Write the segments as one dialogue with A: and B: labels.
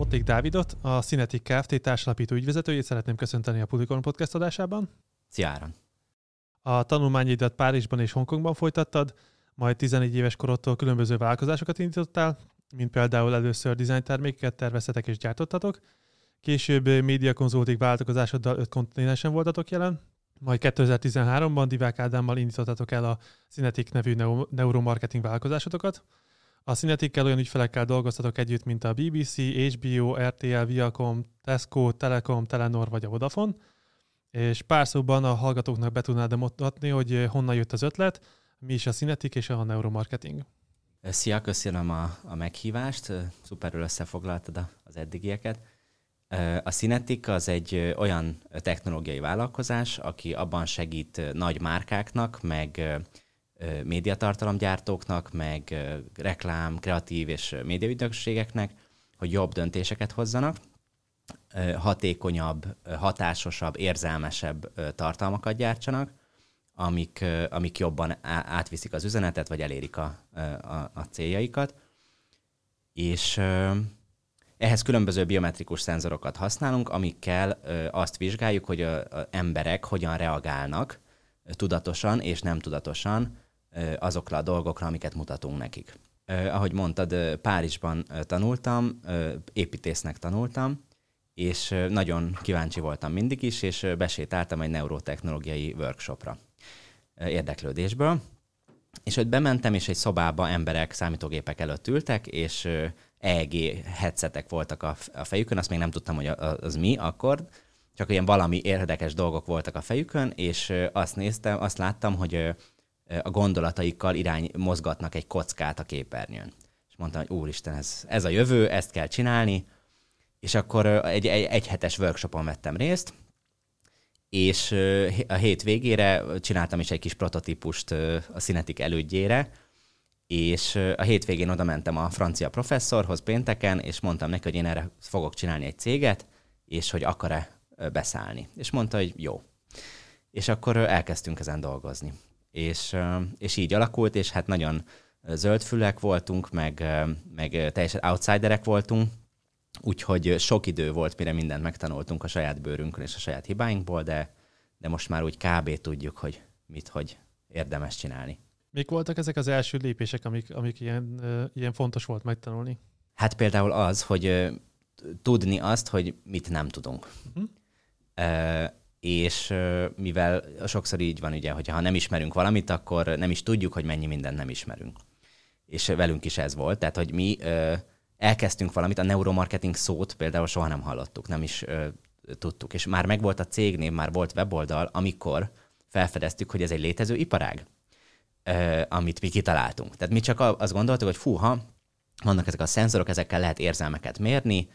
A: Otték Dávidot, a Cinetic Kft. társalapító ügyvezetőjét szeretném köszönteni a Pulikon Podcast adásában.
B: Szia Áron.
A: A tanulmányaidat Párizsban és Hongkongban folytattad, majd 14 éves korodtól különböző vállalkozásokat indítottál, mint például először design termékeket terveztetek és gyártottatok, később média konzultig vállalkozásoddal öt kontinensen voltatok jelen, majd 2013-ban Divák Ádámmal indítottatok el a Cinetic nevű neuromarketing vállalkozásotokat, a Cinetikkel olyan ügyfelekkel dolgoztatok együtt, mint a BBC, HBO, RTL, Viacom, Tesco, Telekom, Telenor vagy a Vodafone, és pár szóban a hallgatóknak be tudnád mutatni, hogy honnan jött az ötlet, mi is a Cinetik és a neuromarketing.
B: Szia, köszönöm a, a meghívást, szuperül összefoglaltad az eddigieket. A Cinetic az egy olyan technológiai vállalkozás, aki abban segít nagy márkáknak, meg médiatartalomgyártóknak, meg reklám, kreatív és médiaügynökségeknek, hogy jobb döntéseket hozzanak, hatékonyabb, hatásosabb, érzelmesebb tartalmakat gyártsanak, amik, amik jobban átviszik az üzenetet, vagy elérik a, a, a céljaikat. És ehhez különböző biometrikus szenzorokat használunk, amikkel azt vizsgáljuk, hogy az emberek hogyan reagálnak tudatosan és nem tudatosan azokra a dolgokra, amiket mutatunk nekik. Ahogy mondtad, Párizsban tanultam, építésznek tanultam, és nagyon kíváncsi voltam mindig is, és besétáltam egy neurotechnológiai workshopra érdeklődésből. És ott bementem, és egy szobába emberek számítógépek előtt ültek, és EEG headsetek voltak a fejükön, azt még nem tudtam, hogy az mi akkor, csak ilyen valami érdekes dolgok voltak a fejükön, és azt néztem, azt láttam, hogy a gondolataikkal irány mozgatnak egy kockát a képernyőn. És mondtam, hogy úristen, ez, ez a jövő, ezt kell csinálni, és akkor egy, egy, egy hetes workshopon vettem részt, és a hét végére csináltam is egy kis prototípust a színetik elődjére, és a hétvégén oda mentem a francia professzorhoz pénteken, és mondtam neki, hogy én erre fogok csinálni egy céget, és hogy akar-e beszállni. És mondta, hogy jó. És akkor elkezdtünk ezen dolgozni és, és így alakult, és hát nagyon zöldfülek voltunk, meg, meg teljesen outsiderek voltunk, úgyhogy sok idő volt, mire mindent megtanultunk a saját bőrünkön és a saját hibáinkból, de, de most már úgy kb. tudjuk, hogy mit, hogy érdemes csinálni.
A: Mik voltak ezek az első lépések, amik, amik ilyen, ilyen fontos volt megtanulni?
B: Hát például az, hogy tudni azt, hogy mit nem tudunk. Uh-huh és mivel sokszor így van, ugye, hogy ha nem ismerünk valamit, akkor nem is tudjuk, hogy mennyi mindent nem ismerünk. És velünk is ez volt, tehát hogy mi elkezdtünk valamit, a neuromarketing szót például soha nem hallottuk, nem is tudtuk, és már megvolt a cégnév, már volt weboldal, amikor felfedeztük, hogy ez egy létező iparág, amit mi kitaláltunk. Tehát mi csak azt gondoltuk, hogy fúha, vannak ezek a szenzorok, ezekkel lehet érzelmeket mérni,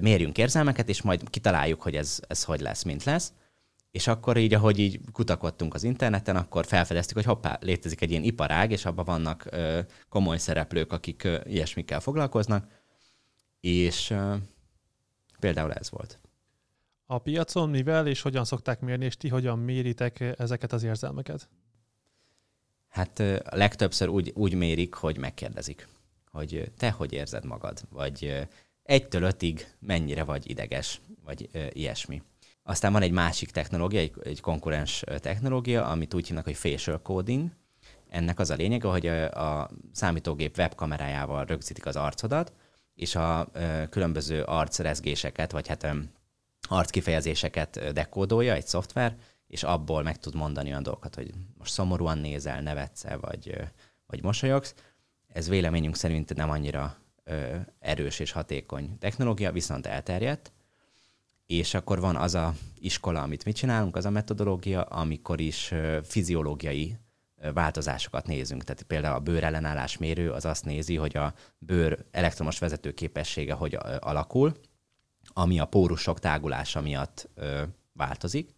B: mérjünk érzelmeket, és majd kitaláljuk, hogy ez, ez hogy lesz, mint lesz. És akkor így, ahogy így kutakodtunk az interneten, akkor felfedeztük, hogy hoppá, létezik egy ilyen iparág, és abban vannak ö, komoly szereplők, akik ö, ilyesmikkel foglalkoznak, és ö, például ez volt.
A: A piacon mivel és hogyan szokták mérni, és ti hogyan méritek ezeket az érzelmeket?
B: Hát ö, legtöbbször úgy, úgy mérik, hogy megkérdezik, hogy te hogy érzed magad, vagy egytől ötig mennyire vagy ideges, vagy ö, ilyesmi. Aztán van egy másik technológia, egy, egy konkurens technológia, amit úgy hívnak, hogy facial coding. Ennek az a lényege, hogy a, a számítógép webkamerájával rögzítik az arcodat, és a, a különböző arcrezgéseket, vagy hát arckifejezéseket dekódolja egy szoftver, és abból meg tud mondani olyan dolgokat, hogy most szomorúan nézel, nevetsz vagy, vagy mosolyogsz. Ez véleményünk szerint nem annyira erős és hatékony technológia, viszont elterjedt, és akkor van az a iskola, amit mi csinálunk, az a metodológia, amikor is fiziológiai változásokat nézünk. Tehát például a bőrellenállás mérő az azt nézi, hogy a bőr elektromos vezető képessége hogy alakul, ami a pórusok tágulása miatt változik,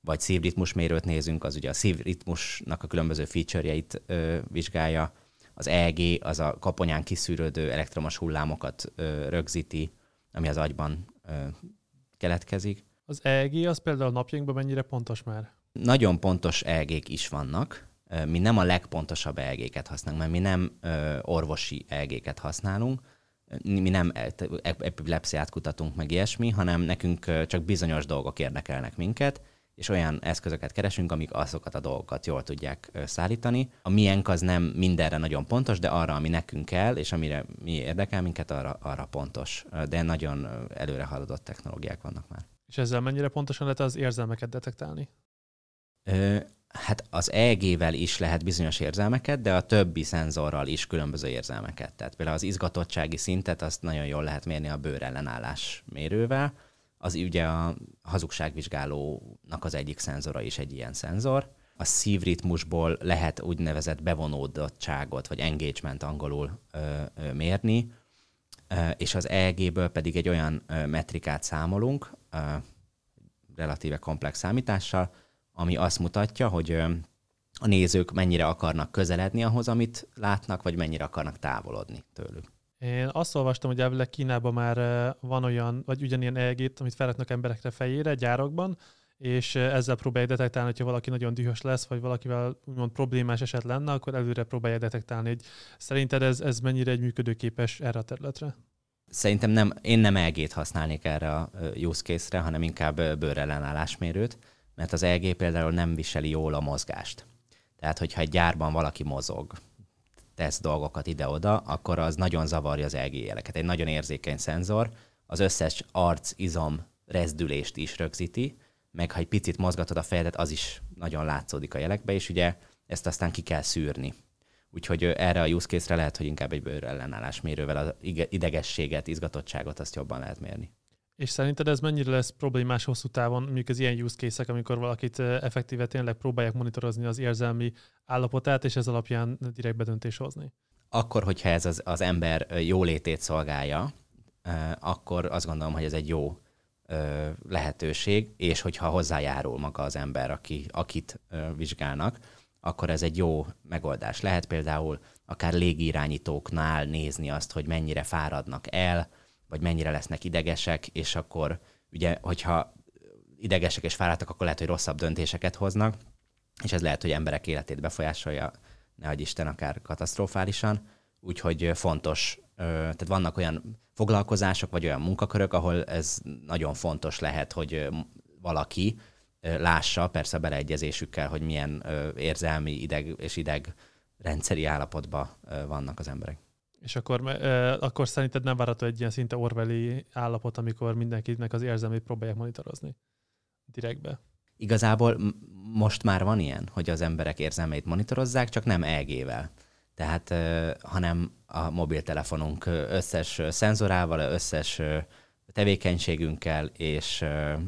B: vagy szívritmusmérőt nézünk, az ugye a szívritmusnak a különböző feature-jeit vizsgálja, az EEG az a kaponyán kiszűrődő elektromos hullámokat rögzíti, ami az agyban keletkezik.
A: Az EEG az például napjainkban mennyire pontos már?
B: Nagyon pontos EEG-k is vannak. Mi nem a legpontosabb EEG-ket használunk, mert mi nem orvosi EEG-ket használunk. mi nem epilepsziát kutatunk, meg ilyesmi, hanem nekünk csak bizonyos dolgok érdekelnek minket, és olyan eszközöket keresünk, amik azokat a dolgokat jól tudják szállítani. A miénk az nem mindenre nagyon pontos, de arra, ami nekünk kell, és amire mi érdekel minket, arra, arra pontos. De nagyon előre haladott technológiák vannak már.
A: És ezzel mennyire pontosan lehet az érzelmeket detektálni?
B: Ö, hát az EEG-vel is lehet bizonyos érzelmeket, de a többi szenzorral is különböző érzelmeket. Tehát például az izgatottsági szintet azt nagyon jól lehet mérni a bőrellenállás mérővel, az ugye a hazugságvizsgálónak az egyik szenzora is egy ilyen szenzor. A szívritmusból lehet úgynevezett bevonódottságot, vagy engagement angolul ö, ö, mérni, ö, és az EEG-ből pedig egy olyan ö, metrikát számolunk, ö, relatíve komplex számítással, ami azt mutatja, hogy ö, a nézők mennyire akarnak közeledni ahhoz, amit látnak, vagy mennyire akarnak távolodni tőlük.
A: Én azt olvastam, hogy elvileg Kínában már van olyan, vagy ugyanilyen EEG-t, amit felraknak emberekre fejére, gyárakban, és ezzel próbálják detektálni, hogyha valaki nagyon dühös lesz, vagy valakivel úgymond problémás eset lenne, akkor előre próbálják detektálni. Hogy szerinted ez, ez mennyire egy működőképes erre a területre?
B: Szerintem nem, én nem EEG-t használnék erre a use case-re, hanem inkább bőrellenállásmérőt, mert az EEG például nem viseli jól a mozgást. Tehát, hogyha egy gyárban valaki mozog, tesz dolgokat ide-oda, akkor az nagyon zavarja az EG jeleket. Egy nagyon érzékeny szenzor az összes arc, izom, rezdülést is rögzíti, meg ha egy picit mozgatod a fejedet, az is nagyon látszódik a jelekbe, és ugye ezt aztán ki kell szűrni. Úgyhogy erre a use case-re lehet, hogy inkább egy bőrellenállás mérővel az idegességet, izgatottságot azt jobban lehet mérni.
A: És szerinted ez mennyire lesz problémás hosszú távon, mondjuk az ilyen use case amikor valakit effektíve tényleg próbálják monitorozni az érzelmi állapotát, és ez alapján direkt bedöntés hozni?
B: Akkor, hogyha ez az, az ember jólétét szolgálja, akkor azt gondolom, hogy ez egy jó lehetőség, és hogyha hozzájárul maga az ember, aki, akit vizsgálnak, akkor ez egy jó megoldás. Lehet például akár légirányítóknál nézni azt, hogy mennyire fáradnak el, vagy mennyire lesznek idegesek, és akkor ugye, hogyha idegesek és fáradtak, akkor lehet, hogy rosszabb döntéseket hoznak, és ez lehet, hogy emberek életét befolyásolja, nehogy Isten, akár katasztrofálisan. Úgyhogy fontos, tehát vannak olyan foglalkozások, vagy olyan munkakörök, ahol ez nagyon fontos lehet, hogy valaki lássa, persze a beleegyezésükkel, hogy milyen érzelmi ideg és ideg rendszeri állapotban vannak az emberek.
A: És akkor, eh, akkor szerinted nem várható egy ilyen szinte orveli állapot, amikor mindenkinek az érzelmét próbálják monitorozni direktbe?
B: Igazából most már van ilyen, hogy az emberek érzelmeit monitorozzák, csak nem EG-vel. Tehát, eh, hanem a mobiltelefonunk összes szenzorával, összes tevékenységünkkel és,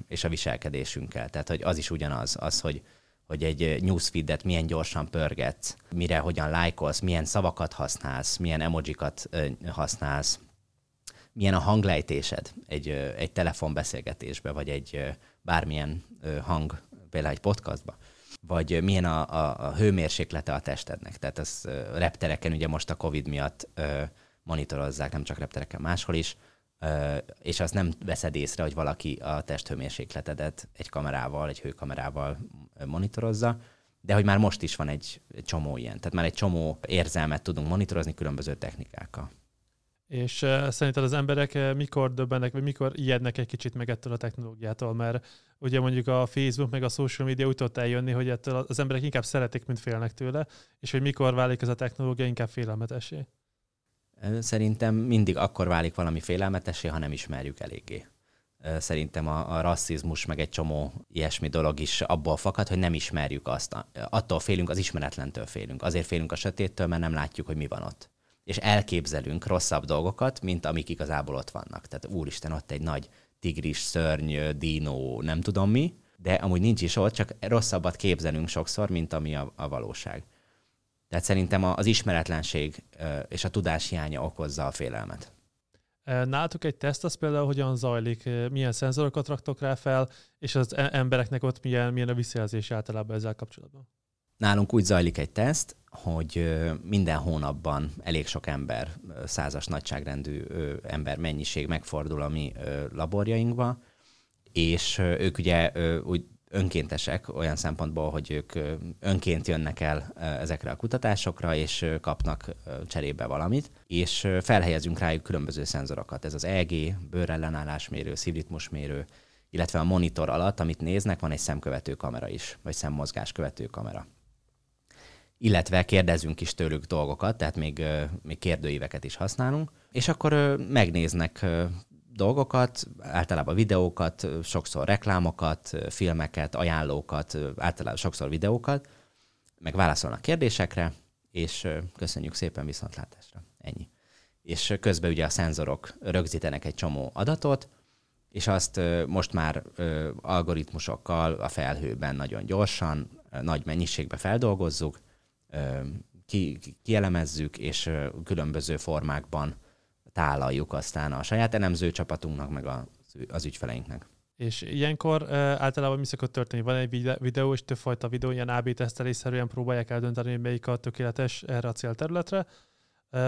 B: és a viselkedésünkkel. Tehát, hogy az is ugyanaz, az, hogy hogy egy newsfeedet milyen gyorsan pörgetsz, mire hogyan lájkolsz, milyen szavakat használsz, milyen emojikat használsz, milyen a hanglejtésed egy, egy telefonbeszélgetésbe, vagy egy bármilyen hang, például egy podcastba vagy milyen a, a, a hőmérséklete a testednek. Tehát az reptereken ugye most a Covid miatt monitorozzák, nem csak reptereken, máshol is, és azt nem veszed észre, hogy valaki a testhőmérsékletedet egy kamerával, egy hőkamerával monitorozza, de hogy már most is van egy, csomó ilyen. Tehát már egy csomó érzelmet tudunk monitorozni különböző technikákkal.
A: És szerinted az emberek mikor döbbennek, vagy mikor ijednek egy kicsit meg ettől a technológiától? Mert ugye mondjuk a Facebook meg a social media úgy tudott eljönni, hogy ettől az emberek inkább szeretik, mint félnek tőle, és hogy mikor válik ez a technológia inkább félelmetessé?
B: Szerintem mindig akkor válik valami félelmetessé, ha nem ismerjük eléggé. Szerintem a, a rasszizmus, meg egy csomó ilyesmi dolog is abból fakad, hogy nem ismerjük azt. Attól félünk, az ismeretlentől félünk. Azért félünk a sötéttől, mert nem látjuk, hogy mi van ott. És elképzelünk rosszabb dolgokat, mint amik igazából ott vannak. Tehát úristen, ott egy nagy tigris, szörny, dínó, nem tudom mi, de amúgy nincs is ott, csak rosszabbat képzelünk sokszor, mint ami a, a valóság. Tehát szerintem az ismeretlenség és a tudás hiánya okozza a félelmet.
A: Nálatok egy teszt az például hogyan zajlik, milyen szenzorokat raktok rá fel, és az e- embereknek ott milyen, milyen a visszajelzés általában ezzel kapcsolatban?
B: Nálunk úgy zajlik egy teszt, hogy minden hónapban elég sok ember, százas nagyságrendű ember mennyiség megfordul a mi laborjainkba, és ők ugye úgy önkéntesek olyan szempontból, hogy ők önként jönnek el ezekre a kutatásokra, és kapnak cserébe valamit, és felhelyezünk rájuk különböző szenzorokat. Ez az EG, bőrellenállásmérő, szívritmusmérő, illetve a monitor alatt, amit néznek, van egy szemkövető kamera is, vagy szemmozgás követő kamera. Illetve kérdezünk is tőlük dolgokat, tehát még, még kérdőíveket is használunk, és akkor megnéznek dolgokat, általában videókat, sokszor reklámokat, filmeket, ajánlókat, általában sokszor videókat, meg válaszolnak kérdésekre, és köszönjük szépen viszontlátásra. Ennyi. És közben ugye a szenzorok rögzítenek egy csomó adatot, és azt most már algoritmusokkal a felhőben nagyon gyorsan, nagy mennyiségbe feldolgozzuk, ki, kielemezzük, és különböző formákban tálaljuk aztán a saját elemző csapatunknak, meg a, az ügyfeleinknek.
A: És ilyenkor uh, általában mi szokott történni? Van egy videó, és többfajta videó, ilyen AB tesztelésszerűen próbálják eldönteni, hogy melyik a tökéletes erre a célterületre, uh,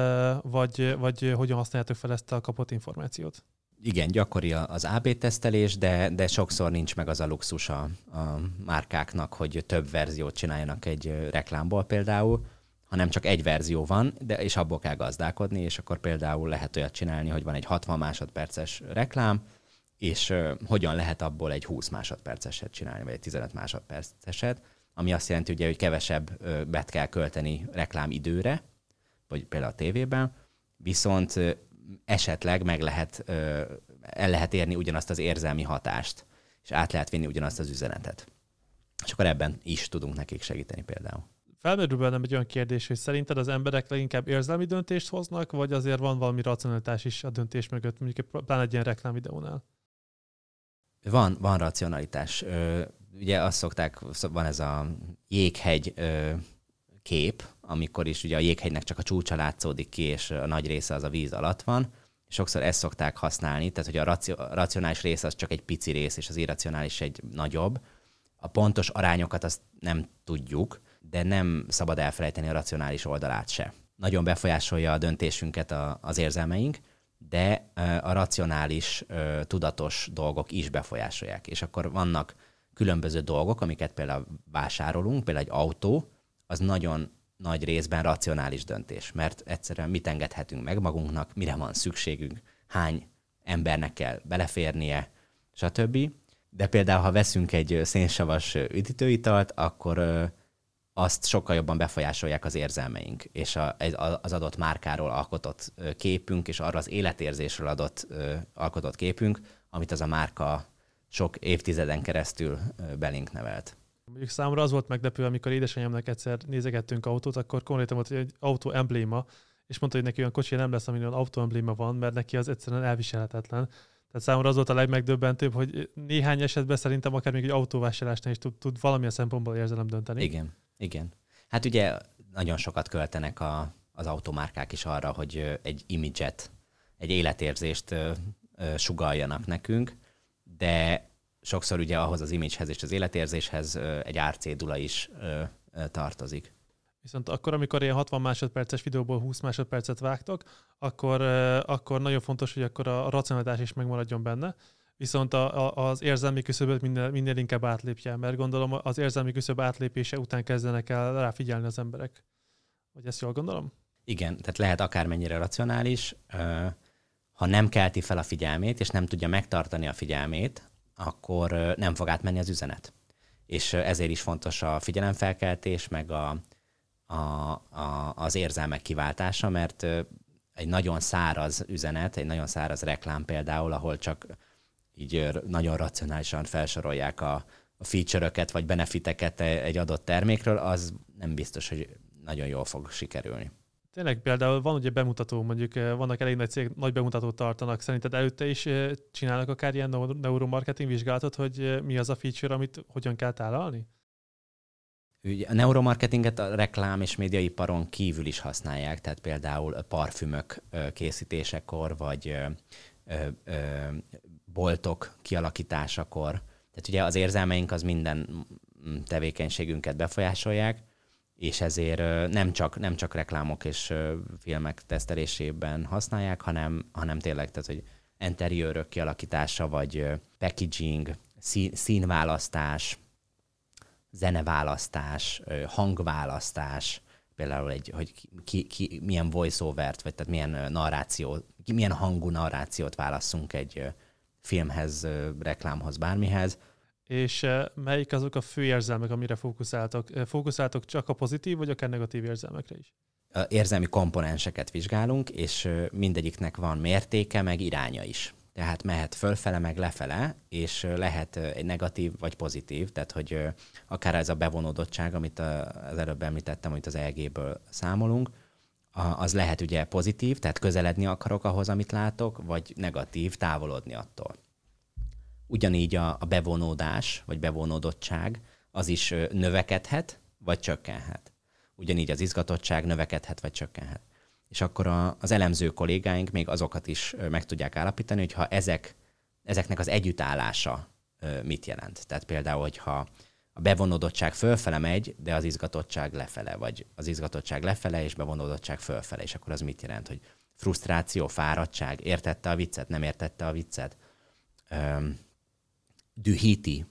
A: vagy, vagy hogyan használjátok fel ezt a kapott információt?
B: Igen, gyakori az AB tesztelés, de, de sokszor nincs meg az a luxus a, a márkáknak, hogy több verziót csináljanak egy reklámból például, hanem csak egy verzió van, de és abból kell gazdálkodni, és akkor például lehet olyat csinálni, hogy van egy 60 másodperces reklám, és uh, hogyan lehet abból egy 20 másodperceset csinálni, vagy egy 15 másodperceset, ami azt jelenti, ugye, hogy kevesebb uh, bet kell költeni reklámidőre, vagy például a tévében, viszont uh, esetleg meg lehet, el lehet érni ugyanazt az érzelmi hatást, és át lehet vinni ugyanazt az üzenetet. És akkor ebben is tudunk nekik segíteni például
A: felmerül bennem egy olyan kérdés, hogy szerinted az emberek leginkább érzelmi döntést hoznak, vagy azért van valami racionalitás is a döntés mögött, mondjuk pláne egy ilyen reklámvideónál?
B: Van, van racionalitás. Ugye azt szokták, van ez a jéghegy kép, amikor is ugye a jéghegynek csak a csúcsa látszódik ki, és a nagy része az a víz alatt van. Sokszor ezt szokták használni, tehát hogy a racionális rész az csak egy pici rész, és az irracionális egy nagyobb. A pontos arányokat azt nem tudjuk, de nem szabad elfelejteni a racionális oldalát se. Nagyon befolyásolja a döntésünket a, az érzelmeink, de a racionális, tudatos dolgok is befolyásolják. És akkor vannak különböző dolgok, amiket például vásárolunk, például egy autó, az nagyon nagy részben racionális döntés, mert egyszerűen mit engedhetünk meg magunknak, mire van szükségünk, hány embernek kell beleférnie, stb. De például, ha veszünk egy szénsavas üdítőitalt, akkor azt sokkal jobban befolyásolják az érzelmeink, és a, az adott márkáról alkotott képünk, és arra az életérzésről adott alkotott képünk, amit az a márka sok évtizeden keresztül belénk nevelt.
A: Mondjuk számomra az volt meglepő, amikor édesanyámnak egyszer nézegettünk autót, akkor konkrétan volt egy autó embléma, és mondta, hogy neki olyan kocsi nem lesz, amin autó embléma van, mert neki az egyszerűen elviselhetetlen. Tehát számomra az volt a legmegdöbbentőbb, hogy néhány esetben szerintem akár még egy autóvásárlásnál is tud, tud valamilyen szempontból érzelem dönteni.
B: Igen. Igen. Hát ugye nagyon sokat költenek a, az automárkák is arra, hogy egy imidzset, egy életérzést sugaljanak nekünk, de sokszor ugye ahhoz az imidzshez és az életérzéshez egy árcédula is tartozik.
A: Viszont akkor, amikor ilyen 60 másodperces videóból 20 másodpercet vágtok, akkor, akkor nagyon fontos, hogy akkor a racionalitás is megmaradjon benne, viszont a, a, az érzelmi küszöböt minél, minél inkább átlépje, mert gondolom az érzelmi küszöb átlépése után kezdenek el ráfigyelni az emberek. Vagy ezt jól gondolom?
B: Igen, tehát lehet akármennyire racionális, ha nem kelti fel a figyelmét, és nem tudja megtartani a figyelmét, akkor nem fog átmenni az üzenet. És ezért is fontos a figyelemfelkeltés, meg a, a, a, az érzelmek kiváltása, mert egy nagyon száraz üzenet, egy nagyon száraz reklám például, ahol csak így nagyon racionálisan felsorolják a, a feature-öket vagy benefiteket e, egy adott termékről, az nem biztos, hogy nagyon jól fog sikerülni.
A: Tényleg például van ugye bemutató, mondjuk vannak elég nagy cégek, nagy bemutatót tartanak. Szerinted előtte is csinálnak akár ilyen neuromarketing vizsgálatot, hogy mi az a feature, amit hogyan kell tálalni?
B: Ugye a neuromarketinget a reklám és médiaiparon kívül is használják, tehát például parfümök készítésekor, vagy boltok kialakításakor. Tehát ugye az érzelmeink az minden tevékenységünket befolyásolják, és ezért nem csak, nem csak reklámok és filmek tesztelésében használják, hanem, hanem tényleg, tehát, hogy interiőrök kialakítása, vagy packaging, szín, színválasztás, zeneválasztás, hangválasztás, például egy, hogy ki, ki, milyen voice-overt, vagy tehát milyen narráció, milyen hangú narrációt válasszunk egy filmhez, reklámhoz, bármihez.
A: És melyik azok a fő érzelmek, amire fókuszáltok? Fókuszáltok csak a pozitív, vagy akár negatív érzelmekre is?
B: Érzelmi komponenseket vizsgálunk, és mindegyiknek van mértéke, meg iránya is. Tehát mehet fölfele, meg lefele, és lehet egy negatív vagy pozitív, tehát hogy akár ez a bevonódottság, amit az előbb említettem, amit az EG-ből számolunk, az lehet ugye pozitív, tehát közeledni akarok ahhoz, amit látok, vagy negatív, távolodni attól. Ugyanígy a, a bevonódás, vagy bevonódottság, az is növekedhet, vagy csökkenhet. Ugyanígy az izgatottság növekedhet, vagy csökkenhet. És akkor a, az elemző kollégáink még azokat is meg tudják állapítani, hogy ha ezek, ezeknek az együttállása mit jelent. Tehát például, hogyha a bevonódottság fölfele megy, de az izgatottság lefele, vagy az izgatottság lefele és bevonódottság fölfele, és akkor az mit jelent, hogy frusztráció, fáradtság, értette a viccet, nem értette a viccet, öm, dühíti,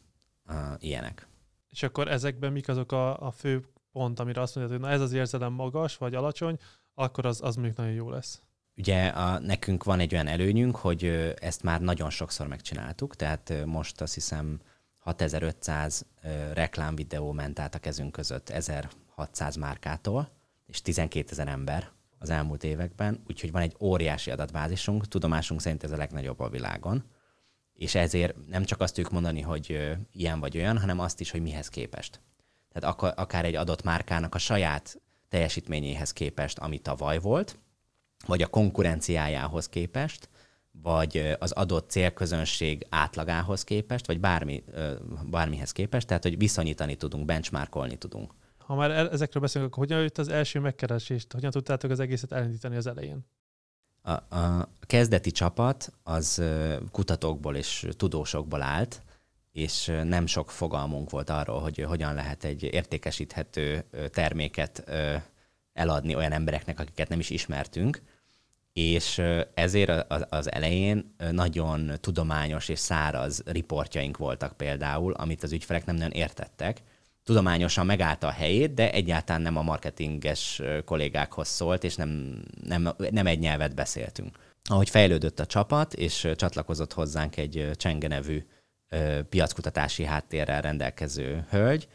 B: uh, ilyenek.
A: És akkor ezekben mik azok a, a fő pont, amire azt mondja, hogy na ez az érzelem magas vagy alacsony, akkor az, az mondjuk nagyon jó lesz.
B: Ugye a, nekünk van egy olyan előnyünk, hogy ezt már nagyon sokszor megcsináltuk, tehát most azt hiszem 6500 reklámvideó ment át a kezünk között 1600 márkától, és 12 ezer ember az elmúlt években, úgyhogy van egy óriási adatbázisunk, tudomásunk szerint ez a legnagyobb a világon, és ezért nem csak azt tudjuk mondani, hogy ilyen vagy olyan, hanem azt is, hogy mihez képest. Tehát akár egy adott márkának a saját teljesítményéhez képest, ami tavaly volt, vagy a konkurenciájához képest, vagy az adott célközönség átlagához képest, vagy bármi, bármihez képest, tehát hogy viszonyítani tudunk, benchmarkolni tudunk.
A: Ha már ezekről beszélünk, akkor hogyan jött az első megkeresést? Hogyan tudtátok az egészet elindítani az elején?
B: A, a kezdeti csapat az kutatókból és tudósokból állt, és nem sok fogalmunk volt arról, hogy hogyan lehet egy értékesíthető terméket eladni olyan embereknek, akiket nem is ismertünk és ezért az elején nagyon tudományos és száraz riportjaink voltak például, amit az ügyfelek nem nagyon értettek. Tudományosan megállta a helyét, de egyáltalán nem a marketinges kollégákhoz szólt, és nem, nem, nem egy nyelvet beszéltünk. Ahogy fejlődött a csapat, és csatlakozott hozzánk egy Csenge nevű piackutatási háttérrel rendelkező hölgy,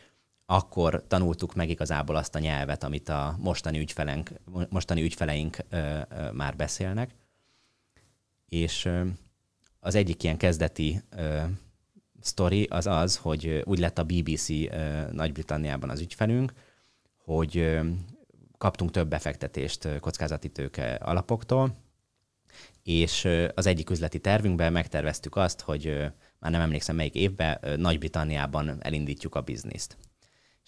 B: akkor tanultuk meg igazából azt a nyelvet, amit a mostani, ügyfeleink, mostani ügyfeleink ö, ö, már beszélnek. És ö, az egyik ilyen kezdeti ö, sztori az az, hogy úgy lett a BBC ö, Nagy-Britanniában az ügyfelünk, hogy ö, kaptunk több befektetést kockázati tőke alapoktól, és az egyik üzleti tervünkben megterveztük azt, hogy már nem emlékszem melyik évben, Nagy-Britanniában elindítjuk a bizniszt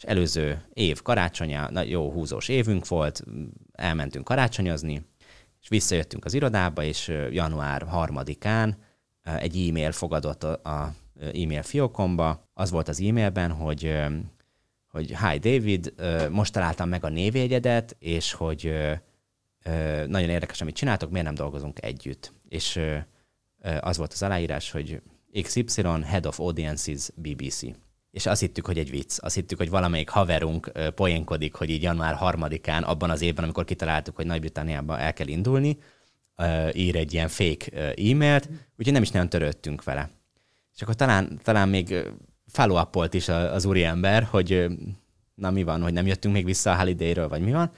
B: és előző év karácsonya, jó húzós évünk volt, elmentünk karácsonyozni, és visszajöttünk az irodába, és január harmadikán egy e-mail fogadott a e-mail fiókomba. Az volt az e-mailben, hogy, hogy Hi David, most találtam meg a névjegyedet, és hogy nagyon érdekes, amit csináltok, miért nem dolgozunk együtt. És az volt az aláírás, hogy XY Head of Audiences BBC és azt hittük, hogy egy vicc. Azt hittük, hogy valamelyik haverunk poénkodik, hogy így január harmadikán, abban az évben, amikor kitaláltuk, hogy Nagy-Britanniában el kell indulni, ír egy ilyen fake e-mailt, úgyhogy nem is nagyon törődtünk vele. És akkor talán, talán még follow is az úriember, hogy na mi van, hogy nem jöttünk még vissza a holiday vagy mi van,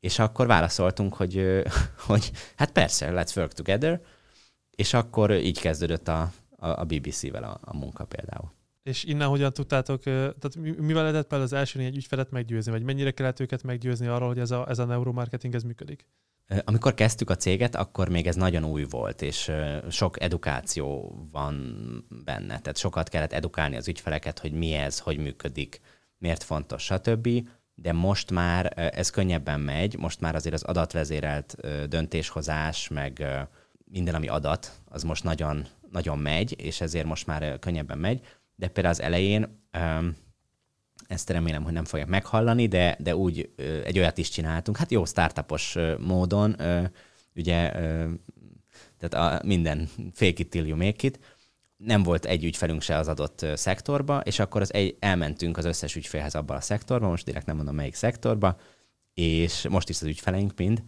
B: és akkor válaszoltunk, hogy, hogy hát persze, let's work together, és akkor így kezdődött a, a BBC-vel a, a munka például.
A: És innen hogyan tudtátok, tehát mivel lehetett például az első egy ügyfelet meggyőzni, vagy mennyire kellett őket meggyőzni arról, hogy ez a, ez a neuromarketing ez működik?
B: Amikor kezdtük a céget, akkor még ez nagyon új volt, és sok edukáció van benne. Tehát sokat kellett edukálni az ügyfeleket, hogy mi ez, hogy működik, miért fontos, stb. De most már ez könnyebben megy, most már azért az adatvezérelt döntéshozás, meg minden, ami adat, az most nagyon, nagyon megy, és ezért most már könnyebben megy de például az elején, um, ezt remélem, hogy nem fogják meghallani, de, de úgy uh, egy olyat is csináltunk, hát jó startupos uh, módon, uh, ugye, uh, tehát a, minden fake it till you make it, nem volt egy ügyfelünk se az adott szektorba, és akkor az egy, elmentünk az összes ügyfélhez abban a szektorba, most direkt nem mondom melyik szektorba, és most is az ügyfeleink mind,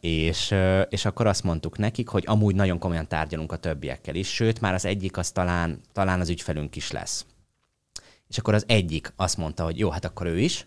B: és, és akkor azt mondtuk nekik, hogy amúgy nagyon komolyan tárgyalunk a többiekkel is, sőt, már az egyik az talán, talán az ügyfelünk is lesz. És akkor az egyik azt mondta, hogy jó, hát akkor ő is,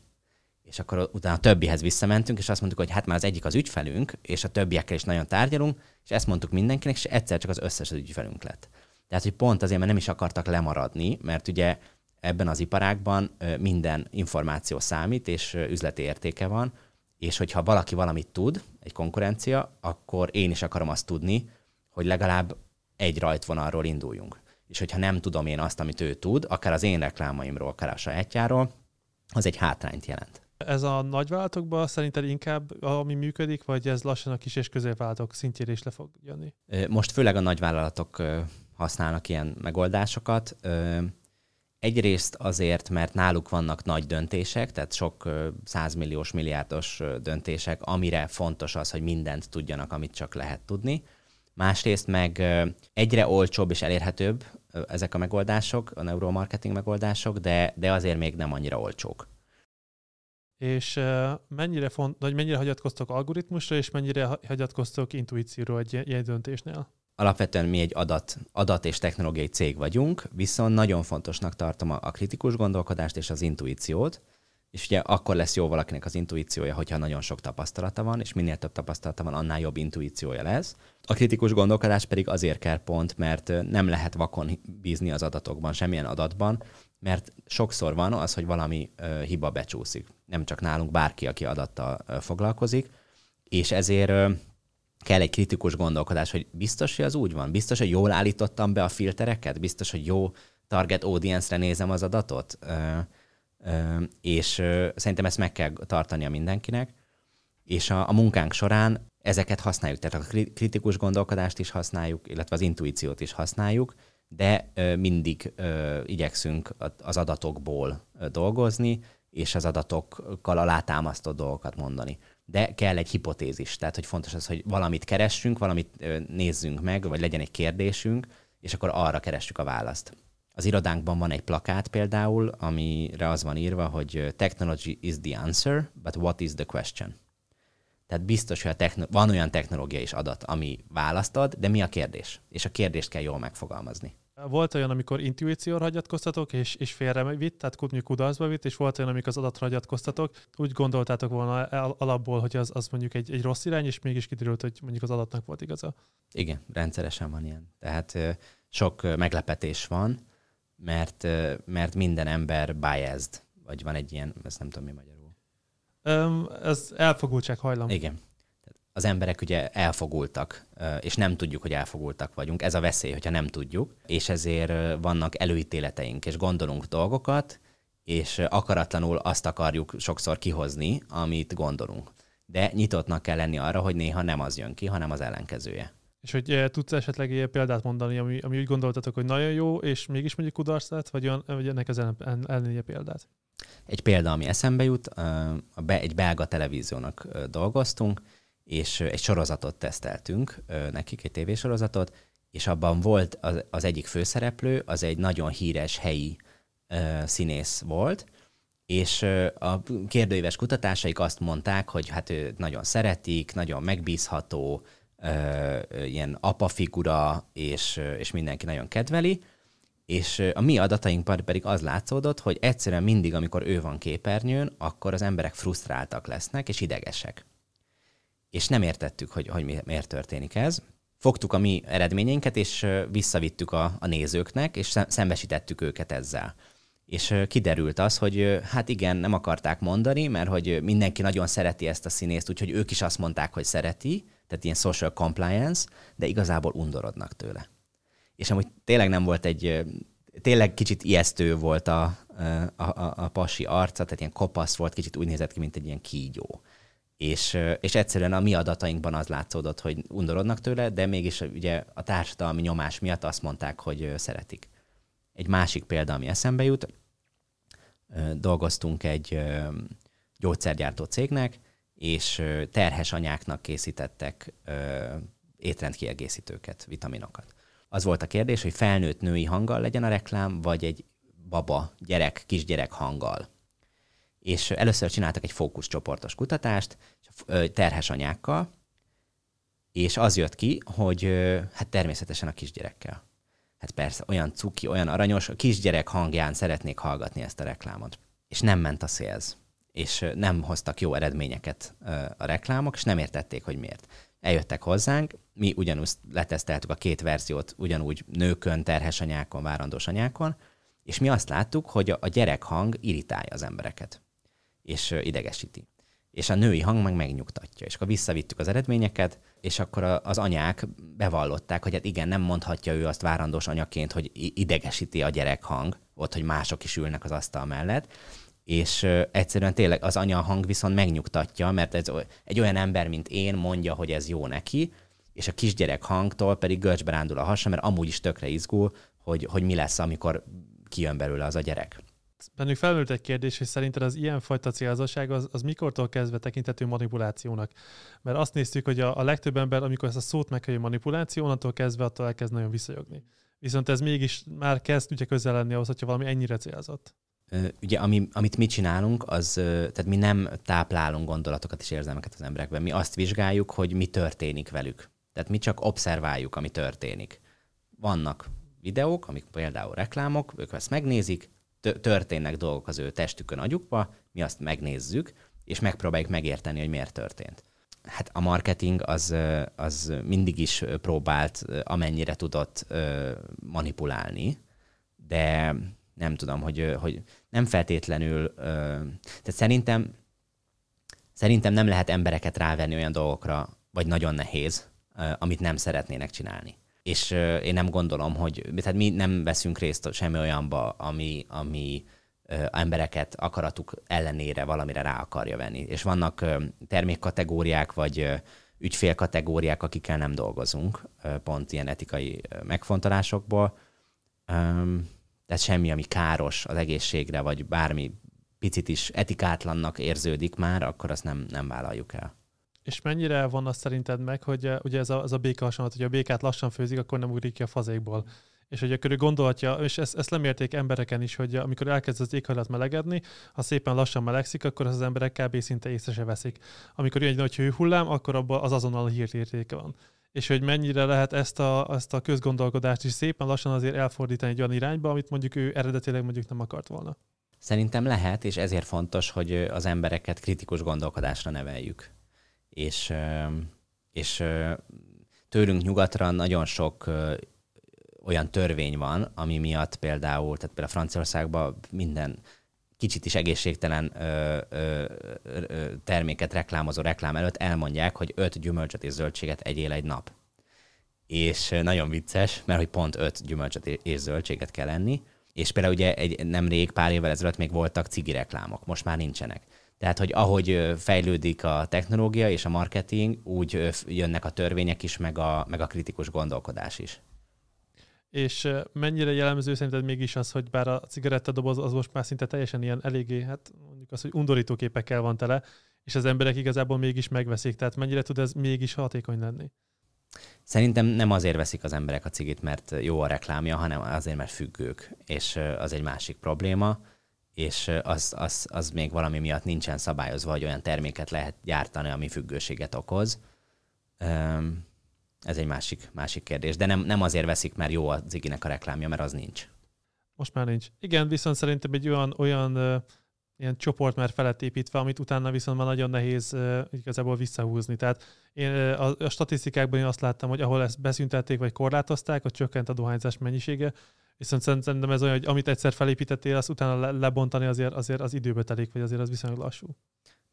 B: és akkor utána a többihez visszamentünk, és azt mondtuk, hogy hát már az egyik az ügyfelünk, és a többiekkel is nagyon tárgyalunk, és ezt mondtuk mindenkinek, és egyszer csak az összes az ügyfelünk lett. Tehát, hogy pont azért, mert nem is akartak lemaradni, mert ugye ebben az iparágban minden információ számít, és üzleti értéke van, és hogyha valaki valamit tud, egy konkurencia, akkor én is akarom azt tudni, hogy legalább egy rajtvonalról induljunk. És hogyha nem tudom én azt, amit ő tud, akár az én reklámaimról, akár a sajátjáról, az egy hátrányt jelent.
A: Ez a nagyvállalatokban szerinted inkább ami működik, vagy ez lassan a kis és középvállalatok szintjére is le fog jönni?
B: Most főleg a nagyvállalatok használnak ilyen megoldásokat. Egyrészt azért, mert náluk vannak nagy döntések, tehát sok százmilliós, milliárdos döntések, amire fontos az, hogy mindent tudjanak, amit csak lehet tudni. Másrészt meg egyre olcsóbb és elérhetőbb ezek a megoldások, a neuromarketing megoldások, de, de azért még nem annyira olcsók.
A: És mennyire, font, vagy mennyire hagyatkoztok algoritmusra, és mennyire hagyatkoztok intuícióra egy ilyen döntésnél?
B: Alapvetően mi egy adat, adat és technológiai cég vagyunk, viszont nagyon fontosnak tartom a, kritikus gondolkodást és az intuíciót, és ugye akkor lesz jó valakinek az intuíciója, hogyha nagyon sok tapasztalata van, és minél több tapasztalata van, annál jobb intuíciója lesz. A kritikus gondolkodás pedig azért kell pont, mert nem lehet vakon bízni az adatokban, semmilyen adatban, mert sokszor van az, hogy valami ö, hiba becsúszik. Nem csak nálunk, bárki, aki adattal ö, foglalkozik, és ezért ö, kell egy kritikus gondolkodás, hogy biztos, hogy az úgy van, biztos, hogy jól állítottam be a filtereket, biztos, hogy jó target audience-re nézem az adatot, ö, ö, és ö, szerintem ezt meg kell tartania mindenkinek, és a, a munkánk során ezeket használjuk, tehát a kritikus gondolkodást is használjuk, illetve az intuíciót is használjuk, de ö, mindig ö, igyekszünk az adatokból dolgozni, és az adatokkal alátámasztott dolgokat mondani de kell egy hipotézis. Tehát, hogy fontos az, hogy valamit keressünk, valamit nézzünk meg, vagy legyen egy kérdésünk, és akkor arra keressük a választ. Az irodánkban van egy plakát például, amire az van írva, hogy technology is the answer, but what is the question? Tehát biztos, hogy a techno- van olyan technológia és adat, ami választ ad, de mi a kérdés? És a kérdést kell jól megfogalmazni.
A: Volt olyan, amikor intuícióra hagyatkoztatok, és, és félre vitt, tehát kutni kudarcba vitt, és volt olyan, amikor az adatra hagyatkoztatok, úgy gondoltátok volna alapból, hogy az, az mondjuk egy, egy rossz irány, és mégis kiderült, hogy mondjuk az adatnak volt igaza.
B: Igen, rendszeresen van ilyen. Tehát sok meglepetés van, mert, mert minden ember biased, vagy van egy ilyen, ezt nem tudom mi magyarul.
A: Um, ez elfogultság hajlam.
B: Igen az emberek ugye elfogultak, és nem tudjuk, hogy elfogultak vagyunk. Ez a veszély, hogyha nem tudjuk, és ezért vannak előítéleteink, és gondolunk dolgokat, és akaratlanul azt akarjuk sokszor kihozni, amit gondolunk. De nyitottnak kell lenni arra, hogy néha nem az jön ki, hanem az ellenkezője.
A: És hogy tudsz esetleg ilyen példát mondani, ami, ami úgy gondoltatok, hogy nagyon jó, és mégis mondjuk kudarc lett, vagy, olyan, vagy ennek az ellenére példát?
B: Egy példa, ami eszembe jut, egy belga televíziónak dolgoztunk, és egy sorozatot teszteltünk nekik, egy tévésorozatot, és abban volt az, az egyik főszereplő, az egy nagyon híres helyi színész volt, és a kérdőíves kutatásaik azt mondták, hogy hát ő nagyon szeretik, nagyon megbízható, ilyen apafigura, és, uh, és mindenki nagyon kedveli, és a mi adatainkban pedig az látszódott, hogy egyszerűen mindig, amikor ő van képernyőn, akkor az emberek frusztráltak lesznek, és idegesek és nem értettük, hogy, hogy miért történik ez. Fogtuk a mi eredményeinket, és visszavittük a, a nézőknek, és szembesítettük őket ezzel. És kiderült az, hogy hát igen, nem akarták mondani, mert hogy mindenki nagyon szereti ezt a színészt, úgyhogy ők is azt mondták, hogy szereti, tehát ilyen social compliance, de igazából undorodnak tőle. És amúgy tényleg nem volt egy, tényleg kicsit ijesztő volt a, a, a, a pasi arca, tehát ilyen kopasz volt, kicsit úgy nézett ki, mint egy ilyen kígyó és, és egyszerűen a mi adatainkban az látszódott, hogy undorodnak tőle, de mégis ugye a társadalmi nyomás miatt azt mondták, hogy szeretik. Egy másik példa, ami eszembe jut, dolgoztunk egy gyógyszergyártó cégnek, és terhes anyáknak készítettek étrendkiegészítőket, vitaminokat. az volt a kérdés, hogy felnőtt női hanggal legyen a reklám, vagy egy baba, gyerek, kisgyerek hanggal. És először csináltak egy fókuszcsoportos kutatást terhes anyákkal, és az jött ki, hogy hát természetesen a kisgyerekkel. Hát persze, olyan cuki, olyan aranyos, a kisgyerek hangján szeretnék hallgatni ezt a reklámot. És nem ment a sales. És nem hoztak jó eredményeket a reklámok, és nem értették, hogy miért. Eljöttek hozzánk, mi ugyanúgy leteszteltük a két verziót, ugyanúgy nőkön, terhes anyákon, várandós anyákon, és mi azt láttuk, hogy a gyerek hang irritálja az embereket, és idegesíti. És a női hang meg megnyugtatja. És akkor visszavittük az eredményeket, és akkor az anyák bevallották, hogy hát igen, nem mondhatja ő azt várandós anyaként, hogy idegesíti a gyerek hang, ott, hogy mások is ülnek az asztal mellett, és egyszerűen tényleg az anya hang viszont megnyugtatja, mert ez egy olyan ember, mint én mondja, hogy ez jó neki, és a kisgyerek hangtól pedig görcsbe rándul a hasa, mert amúgy is tökre izgul, hogy, hogy mi lesz, amikor kijön belőle az a gyerek.
A: Bennük felmerült egy kérdés, hogy szerinted az ilyenfajta célzóság az, az mikortól kezdve tekintető manipulációnak? Mert azt néztük, hogy a, a legtöbb ember, amikor ezt a szót meghallja manipuláció, onnantól kezdve attól elkezd nagyon visszajogni. Viszont ez mégis már kezd ugye közel lenni ahhoz, hogyha valami ennyire célzott.
B: Ugye, ami, amit mi csinálunk, az, tehát mi nem táplálunk gondolatokat és érzelmeket az emberekben. Mi azt vizsgáljuk, hogy mi történik velük. Tehát mi csak observáljuk, ami történik. Vannak videók, amik például reklámok, ők ezt megnézik, történnek dolgok az ő testükön, agyukba, mi azt megnézzük, és megpróbáljuk megérteni, hogy miért történt. Hát a marketing az, az mindig is próbált, amennyire tudott manipulálni, de nem tudom, hogy, hogy nem feltétlenül, tehát szerintem, szerintem nem lehet embereket rávenni olyan dolgokra, vagy nagyon nehéz, amit nem szeretnének csinálni. És én nem gondolom, hogy tehát mi nem veszünk részt semmi olyanba, ami, ami embereket akaratuk ellenére valamire rá akarja venni. És vannak termékkategóriák, vagy ügyfélkategóriák, akikkel nem dolgozunk, pont ilyen etikai megfontolásokból. Tehát semmi, ami káros az egészségre, vagy bármi picit is etikátlannak érződik már, akkor azt nem, nem vállaljuk el.
A: És mennyire van azt szerinted meg, hogy eh, ugye ez a, ez a béka hasonlat, hogy a békát lassan főzik, akkor nem ugrik ki a fazékból. És hogy akkor ő gondolhatja, és ezt, ezt lemérték embereken is, hogy amikor elkezd az éghajlat melegedni, ha szépen lassan melegszik, akkor az, az emberek kb. szinte észre se veszik. Amikor jön egy nagy hőhullám, akkor abban az azonnal hírértéke van. És hogy mennyire lehet ezt a, ezt a közgondolkodást is szépen lassan azért elfordítani egy olyan irányba, amit mondjuk ő eredetileg mondjuk nem akart volna.
B: Szerintem lehet, és ezért fontos, hogy az embereket kritikus gondolkodásra neveljük és, és tőlünk nyugatra nagyon sok olyan törvény van, ami miatt például, tehát például Franciaországban minden kicsit is egészségtelen ö, ö, ö, terméket reklámozó reklám előtt elmondják, hogy öt gyümölcsöt és zöldséget egyél egy nap. És nagyon vicces, mert hogy pont öt gyümölcsöt és zöldséget kell enni, és például ugye egy, nemrég, pár évvel ezelőtt még voltak cigi reklámok, most már nincsenek. Tehát, hogy ahogy fejlődik a technológia és a marketing, úgy jönnek a törvények is, meg a, meg a kritikus gondolkodás is.
A: És mennyire jellemző szerinted mégis az, hogy bár a cigarettadoboz az most már szinte teljesen ilyen eléggé, hát mondjuk az, hogy undorító képekkel van tele, és az emberek igazából mégis megveszik, tehát mennyire tud ez mégis hatékony lenni?
B: Szerintem nem azért veszik az emberek a cigit, mert jó a reklámja, hanem azért, mert függők, és az egy másik probléma és az, az, az még valami miatt nincsen szabályozva, hogy olyan terméket lehet gyártani, ami függőséget okoz. Ez egy másik, másik kérdés. De nem, nem azért veszik, mert jó a Ziginek a reklámja, mert az nincs.
A: Most már nincs. Igen, viszont szerintem egy olyan, olyan ilyen csoport már felett építve, amit utána viszont már nagyon nehéz uh, igazából visszahúzni. Tehát én a, a statisztikákban én azt láttam, hogy ahol ezt beszüntették vagy korlátozták, ott csökkent a dohányzás mennyisége, Viszont szerintem ez olyan, hogy amit egyszer felépítettél, azt utána lebontani azért, azért az időbe telik, vagy azért az viszonylag lassú.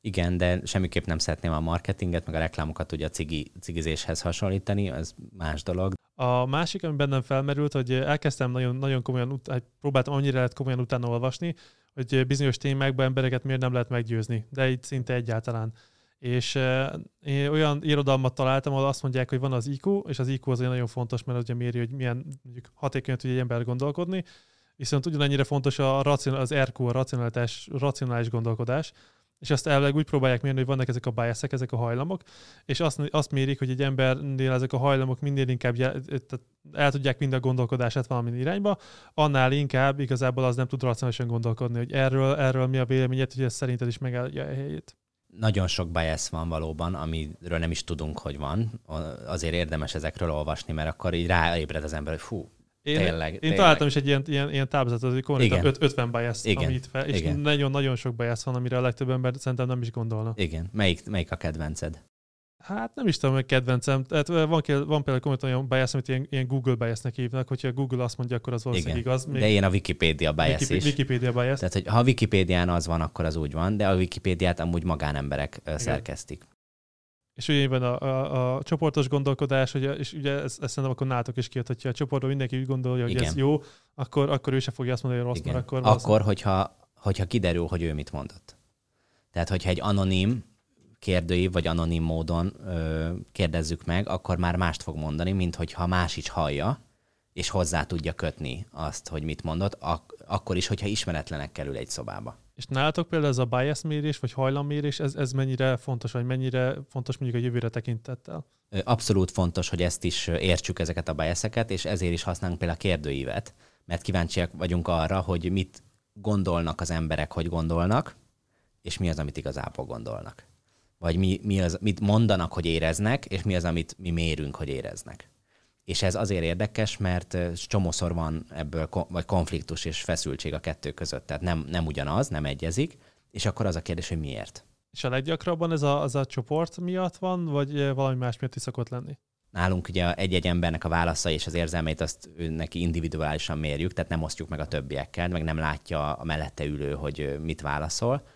B: Igen, de semmiképp nem szeretném a marketinget, meg a reklámokat ugye a cigi, cigizéshez hasonlítani, az más dolog.
A: A másik, ami bennem felmerült, hogy elkezdtem nagyon, nagyon komolyan, próbáltam annyira lehet komolyan utána olvasni, hogy bizonyos témákban embereket miért nem lehet meggyőzni, de itt szinte egyáltalán. És én olyan irodalmat találtam, ahol azt mondják, hogy van az IQ, és az IQ az nagyon fontos, mert ugye méri, hogy milyen mondjuk hatékonyan tud egy ember gondolkodni, viszont ugyanennyire fontos a racionál, az RQ, a racionális, racionális gondolkodás, és azt elvileg úgy próbálják mérni, hogy vannak ezek a biasek, ezek a hajlamok, és azt, azt mérik, hogy egy embernél ezek a hajlamok minél inkább el tudják mind a gondolkodását valami irányba, annál inkább igazából az nem tud racionálisan gondolkodni, hogy erről, erről mi a véleményed, hogy ez szerinted is megállja a helyét.
B: Nagyon sok bias van valóban, amiről nem is tudunk, hogy van. Azért érdemes ezekről olvasni, mert akkor így ráébred az ember, hogy fú,
A: én,
B: tényleg,
A: én
B: tényleg.
A: találtam is egy ilyen, ilyen, ilyen táblázatot, hogy konkrétan 50 bias, amit fel, és nagyon-nagyon sok bias van, amire a legtöbb ember szerintem nem is gondolna.
B: Igen. Melyik, melyik a kedvenced?
A: Hát nem is tudom, hogy kedvencem. Tehát van, van például konkrétan olyan bias, amit ilyen, ilyen Google biasnek hívnak, hogyha Google azt mondja, akkor az valószínűleg
B: Igen.
A: igaz.
B: De ilyen a Wikipédia bias
A: Wikipé-
B: is.
A: Wikipédia bias.
B: Tehát, hogy ha a Wikipédián az van, akkor az úgy van, de a Wikipédiát amúgy magánemberek ö, szerkesztik.
A: És ugye van a, a, a, csoportos gondolkodás, hogy, és ugye ez, ez szerintem akkor nálatok is kijött, hogyha a csoportban mindenki úgy gondolja, hogy
B: Igen.
A: ez jó, akkor, akkor ő se fogja azt mondani, hogy rossz,
B: Igen.
A: mert akkor,
B: Akkor, hogyha, hogyha kiderül, hogy ő mit mondott. Tehát, hogyha egy anonim kérdőív, vagy anonim módon ö, kérdezzük meg, akkor már mást fog mondani, mint hogyha más is hallja, és hozzá tudja kötni azt, hogy mit mondott, ak- akkor is, hogyha ismeretlenek kerül egy szobába.
A: És nálatok például ez a bias mérés, vagy hajlammérés, ez, ez mennyire fontos, vagy mennyire fontos mondjuk a jövőre tekintettel?
B: Abszolút fontos, hogy ezt is értsük ezeket a biaseket, és ezért is használunk például a kérdőívet, mert kíváncsiak vagyunk arra, hogy mit gondolnak az emberek, hogy gondolnak, és mi az, amit igazából gondolnak. Vagy mi, mi az, mit mondanak, hogy éreznek, és mi az, amit mi mérünk, hogy éreznek. És ez azért érdekes, mert csomószor van ebből vagy konfliktus és feszültség a kettő között. Tehát nem, nem ugyanaz, nem egyezik, és akkor az a kérdés, hogy miért.
A: És a leggyakrabban ez a, az a csoport miatt van, vagy valami más miatt is szokott lenni?
B: Nálunk ugye egy-egy embernek a válasza és az érzelmeit azt neki individuálisan mérjük, tehát nem osztjuk meg a többiekkel, meg nem látja a mellette ülő, hogy mit válaszol.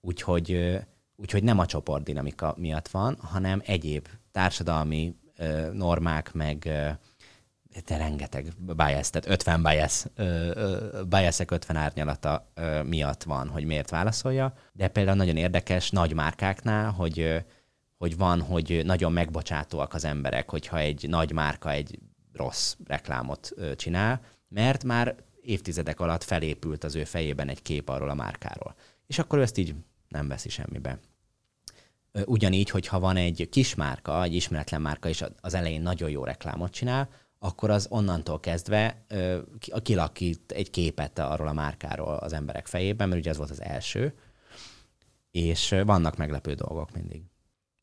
B: Úgyhogy, úgyhogy nem a csoportdinamika miatt van, hanem egyéb társadalmi ö, normák, meg ö, de rengeteg bias, tehát 50 bias, biasek 50 árnyalata miatt van, hogy miért válaszolja. De például nagyon érdekes nagy márkáknál, hogy hogy van, hogy nagyon megbocsátóak az emberek, hogyha egy nagy márka egy rossz reklámot csinál, mert már évtizedek alatt felépült az ő fejében egy kép arról a márkáról. És akkor ő ezt így nem veszi semmibe. Ugyanígy, hogyha van egy kis márka, egy ismeretlen márka, és az elején nagyon jó reklámot csinál, akkor az onnantól kezdve kilakít egy képet arról a márkáról az emberek fejében, mert ugye ez volt az első, és vannak meglepő dolgok mindig.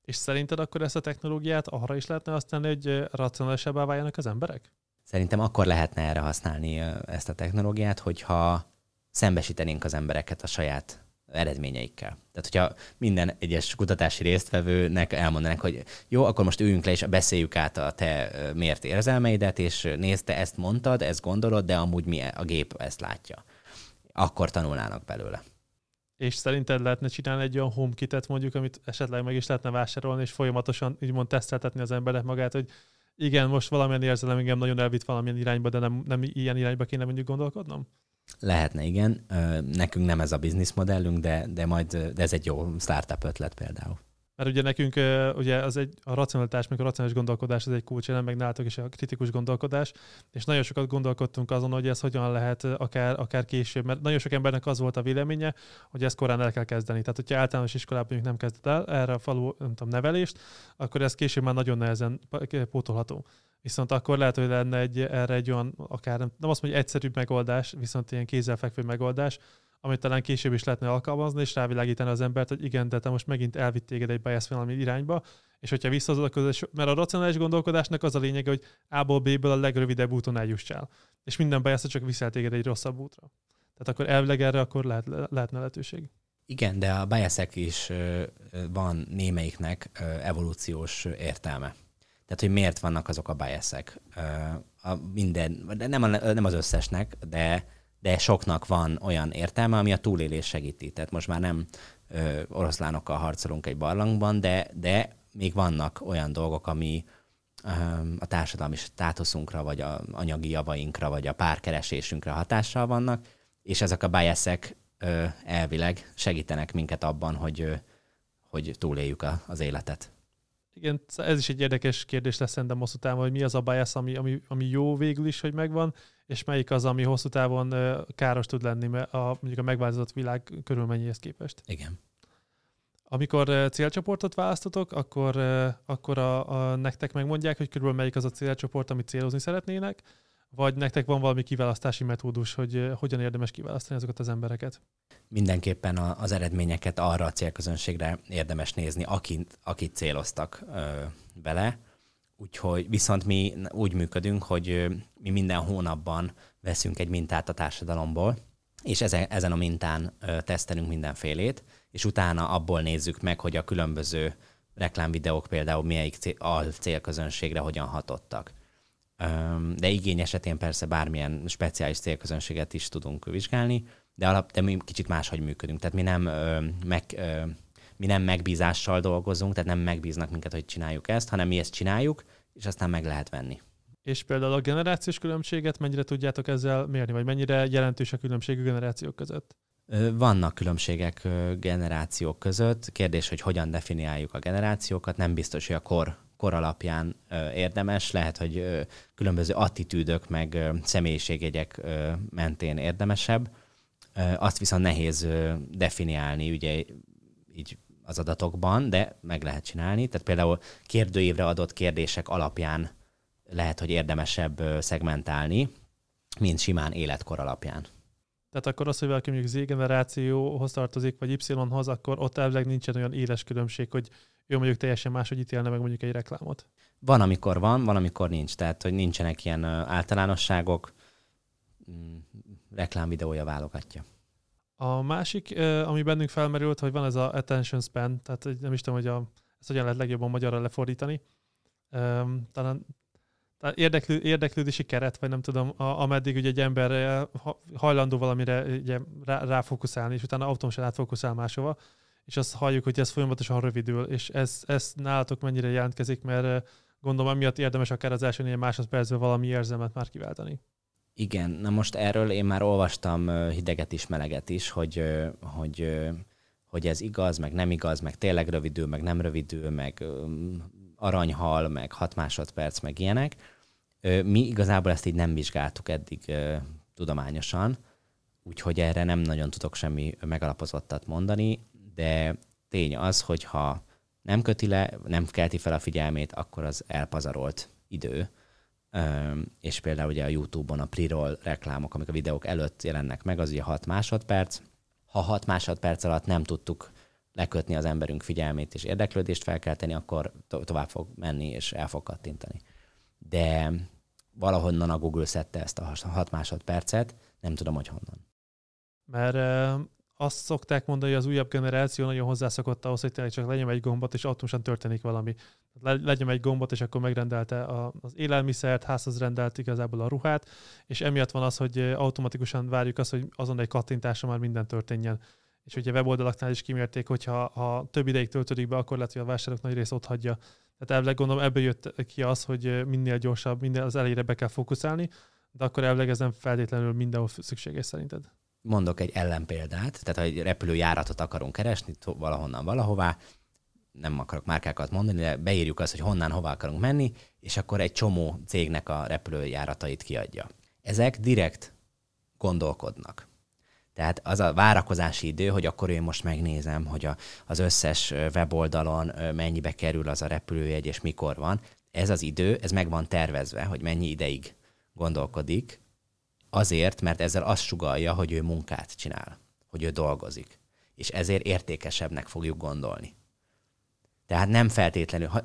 A: És szerinted akkor ezt a technológiát arra is lehetne használni, hogy racionálisabbá váljanak az emberek?
B: Szerintem akkor lehetne erre használni ezt a technológiát, hogyha szembesítenénk az embereket a saját eredményeikkel. Tehát, hogyha minden egyes kutatási résztvevőnek elmondanak, hogy jó, akkor most üljünk le és beszéljük át a te mért érzelmeidet, és nézd, te ezt mondtad, ezt gondolod, de amúgy mi a gép ezt látja. Akkor tanulnának belőle.
A: És szerinted lehetne csinálni egy olyan homekitet mondjuk, amit esetleg meg is lehetne vásárolni, és folyamatosan úgymond teszteltetni az emberek magát, hogy igen, most valamilyen érzelem engem nagyon elvitt valamilyen irányba, de nem, nem ilyen irányba kéne mondjuk gondolkodnom?
B: Lehetne, igen. Nekünk nem ez a bizniszmodellünk, de, de majd de ez egy jó startup ötlet például.
A: Mert ugye nekünk ugye az egy, a racionalitás, meg a racionális gondolkodás az egy kulcselem, meg nálatok is a kritikus gondolkodás, és nagyon sokat gondolkodtunk azon, hogy ez hogyan lehet akár, akár később, mert nagyon sok embernek az volt a véleménye, hogy ezt korán el kell kezdeni. Tehát, hogyha általános iskolában mondjuk nem kezdett el erre a falu nem tudom, nevelést, akkor ez később már nagyon nehezen pótolható. Viszont akkor lehet, hogy lenne egy, erre egy olyan, akár nem, nem azt mondja, hogy egyszerűbb megoldás, viszont ilyen kézzelfekvő megoldás, amit talán később is lehetne alkalmazni, és rávilágítani az embert, hogy igen, de te most megint elvitt téged egy bias valami irányba, és hogyha visszahozod a közös, mert a racionális gondolkodásnak az a lényege, hogy A-ból B-ből a legrövidebb úton eljussál. És minden bias csak viszel téged egy rosszabb útra. Tehát akkor elvileg erre akkor lehet, lehetne lehetőség.
B: Igen, de a biasek is van némelyiknek evolúciós értelme. Tehát, hogy miért vannak azok a biasek. A minden, de nem, a, nem az összesnek, de, de soknak van olyan értelme, ami a túlélés segíti. Tehát most már nem ö, oroszlánokkal harcolunk egy barlangban, de, de még vannak olyan dolgok, ami ö, a társadalmi státuszunkra, vagy a anyagi javainkra, vagy a párkeresésünkre hatással vannak, és ezek a biasek elvileg segítenek minket abban, hogy, ö, hogy túléljük a, az életet.
A: Igen, ez is egy érdekes kérdés lesz szerintem hosszú távon, hogy mi az a bias, ami, ami, ami jó végül is, hogy megvan, és melyik az, ami hosszú távon káros tud lenni a, mondjuk a megváltozott világ körülmennyihez képest.
B: Igen.
A: Amikor célcsoportot választotok, akkor, akkor a, a, nektek megmondják, hogy körülbelül melyik az a célcsoport, amit célozni szeretnének, vagy nektek van valami kiválasztási metódus, hogy hogyan érdemes kiválasztani azokat az embereket?
B: Mindenképpen az eredményeket arra a célközönségre érdemes nézni, akit, akit céloztak vele. Úgyhogy viszont mi úgy működünk, hogy mi minden hónapban veszünk egy mintát a társadalomból, és ezen, ezen a mintán tesztelünk mindenfélét, és utána abból nézzük meg, hogy a különböző reklámvideók például melyik cél, célközönségre hogyan hatottak. De igény esetén persze bármilyen speciális célközönséget is tudunk vizsgálni, de, alap, de mi kicsit máshogy működünk. Tehát mi nem, meg, mi nem megbízással dolgozunk, tehát nem megbíznak minket, hogy csináljuk ezt, hanem mi ezt csináljuk, és aztán meg lehet venni.
A: És például a generációs különbséget mennyire tudjátok ezzel mérni, vagy mennyire jelentős a különbség a generációk között?
B: Vannak különbségek generációk között. Kérdés, hogy hogyan definiáljuk a generációkat. Nem biztos, hogy a kor, kor alapján érdemes. Lehet, hogy különböző attitűdök meg személyiségjegyek mentén érdemesebb. Azt viszont nehéz definiálni, ugye így az adatokban, de meg lehet csinálni. Tehát például kérdőívre adott kérdések alapján lehet, hogy érdemesebb szegmentálni, mint simán életkor alapján.
A: Tehát akkor az, hogy valaki mondjuk Z generációhoz tartozik, vagy Y-hoz, akkor ott elvileg nincsen olyan éles különbség, hogy ő mondjuk teljesen máshogy ítélne meg mondjuk egy reklámot.
B: Van, amikor van, van, amikor nincs. Tehát, hogy nincsenek ilyen általánosságok, mm, reklámvideója válogatja.
A: A másik, ami bennünk felmerült, hogy van ez a attention span, tehát nem is tudom, hogy a, ezt hogyan lehet legjobban magyarra lefordítani. Talán érdeklő, érdeklődési keret, vagy nem tudom, a, ameddig ugye egy ember hajlandó valamire ugye rá, ráfókuszálni, és utána automatikusan átfókuszál máshova, és azt halljuk, hogy ez folyamatosan rövidül, és ez, ez nálatok mennyire jelentkezik, mert gondolom amiatt érdemes akár az első négy másodpercben valami érzelmet már kiváltani.
B: Igen, na most erről én már olvastam hideget is, meleget is, hogy, hogy, hogy ez igaz, meg nem igaz, meg tényleg rövidül, meg nem rövidül, meg aranyhal, meg 6 másodperc, meg ilyenek. Mi igazából ezt így nem vizsgáltuk eddig tudományosan, úgyhogy erre nem nagyon tudok semmi megalapozottat mondani, de tény az, hogy ha nem köti le, nem kelti fel a figyelmét, akkor az elpazarolt idő. És például ugye a YouTube-on a pre-roll reklámok, amik a videók előtt jelennek meg, az ugye 6 másodperc. Ha 6 másodperc alatt nem tudtuk lekötni az emberünk figyelmét és érdeklődést felkelteni, akkor to- tovább fog menni és el fog kattintani. De valahonnan a Google szedte ezt a 6 másodpercet, nem tudom, hogy honnan.
A: Mert azt szokták mondani, hogy az újabb generáció nagyon hozzászokott ahhoz, hogy tényleg csak legyen egy gombot, és automatikusan történik valami. Legyen egy gombot, és akkor megrendelte az élelmiszert, házhoz rendelt igazából a ruhát, és emiatt van az, hogy automatikusan várjuk azt, hogy azon egy kattintásra már minden történjen. És ugye weboldalaknál is kimérték, hogy ha, ha több ideig töltődik be, akkor lehet, hogy a vásárok nagy rész ott hagyja. Tehát elvileg gondolom ebből jött ki az, hogy minél gyorsabb, minél az elejére be kell fókuszálni, de akkor elvileg ez nem feltétlenül mindenhol szükséges szerinted
B: mondok egy ellenpéldát, tehát ha egy repülőjáratot akarunk keresni valahonnan valahová, nem akarok márkákat mondani, de beírjuk azt, hogy honnan, hova akarunk menni, és akkor egy csomó cégnek a repülőjáratait kiadja. Ezek direkt gondolkodnak. Tehát az a várakozási idő, hogy akkor én most megnézem, hogy a, az összes weboldalon mennyibe kerül az a repülőjegy, és mikor van. Ez az idő, ez meg van tervezve, hogy mennyi ideig gondolkodik, Azért, mert ezzel azt sugalja, hogy ő munkát csinál, hogy ő dolgozik. És ezért értékesebbnek fogjuk gondolni. Tehát nem feltétlenül, ha,